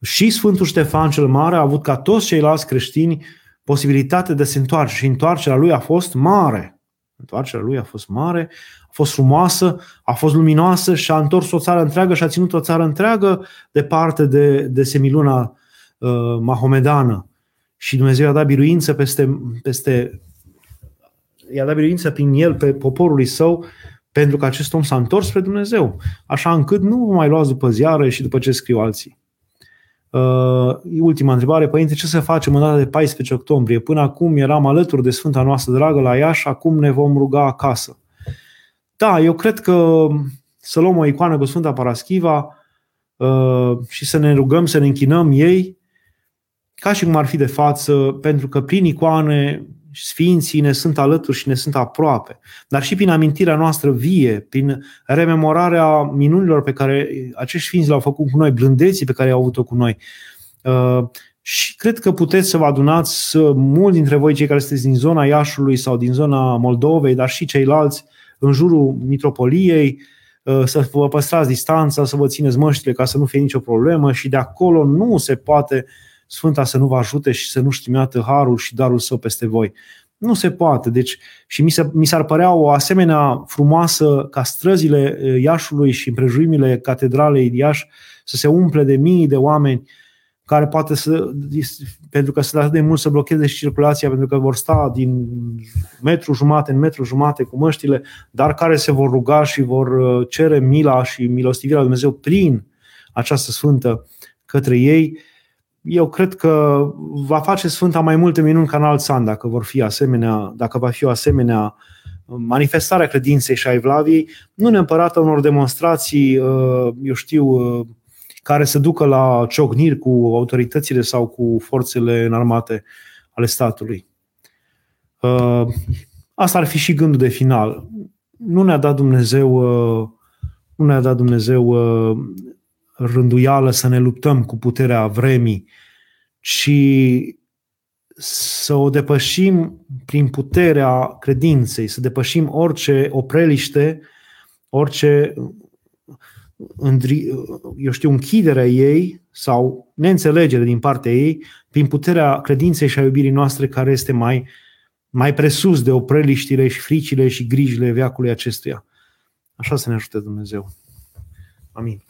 și Sfântul Ștefan cel Mare a avut ca toți ceilalți creștini posibilitate de se întoarce și întoarcerea lui a fost mare. Întoarcerea lui a fost mare, a fost frumoasă, a fost luminoasă și a întors o țară întreagă și a ținut o țară întreagă departe de, de semiluna uh, mahomedană și Dumnezeu i-a dat biruință peste, peste i-a dat biruință prin el pe poporului său pentru că acest om s-a întors spre Dumnezeu, așa încât nu vă mai luați după ziare și după ce scriu alții. Uh, ultima întrebare, Părinte, ce să facem în data de 14 octombrie? Până acum eram alături de Sfânta noastră dragă la Iași, acum ne vom ruga acasă. Da, eu cred că să luăm o icoană cu Sfânta Paraschiva uh, și să ne rugăm, să ne închinăm ei, ca și cum ar fi de față, pentru că prin icoane Sfinții ne sunt alături și ne sunt aproape, dar și prin amintirea noastră vie, prin rememorarea minunilor pe care acești Sfinți le-au făcut cu noi, blândeții pe care i-au avut-o cu noi. Uh, și cred că puteți să vă adunați mulți dintre voi, cei care sunteți din zona Iașului sau din zona Moldovei, dar și ceilalți, în jurul mitropoliei, uh, să vă păstrați distanța, să vă țineți măștile ca să nu fie nicio problemă și de acolo nu se poate Sfânta să nu vă ajute și să nu știmeată harul și darul său peste voi. Nu se poate. Deci, și mi, se, mi s-ar părea o asemenea frumoasă ca străzile uh, Iașului și împrejurimile catedralei Iași să se umple de mii de oameni care poate să, pentru că sunt atât de mult să blocheze și circulația, pentru că vor sta din metru jumate în metru jumate cu măștile, dar care se vor ruga și vor uh, cere mila și milostivirea lui Dumnezeu prin această sfântă către ei, eu cred că va face Sfânta mai multe minuni ca în alt san, dacă vor fi asemenea, dacă va fi o asemenea manifestare a credinței și a evlaviei, nu neapărat unor demonstrații, uh, eu știu, uh, care să ducă la ciocniri cu autoritățile sau cu forțele înarmate ale statului. Uh, asta ar fi și gândul de final. Nu ne-a dat Dumnezeu, uh, nu ne-a dat Dumnezeu uh, rânduială să ne luptăm cu puterea vremii, ci să o depășim prin puterea credinței, să depășim orice opreliște, orice eu știu, închiderea ei sau neînțelegere din partea ei prin puterea credinței și a iubirii noastre care este mai, mai presus de opreliștile și fricile și grijile veacului acestuia. Așa să ne ajute Dumnezeu. Amin.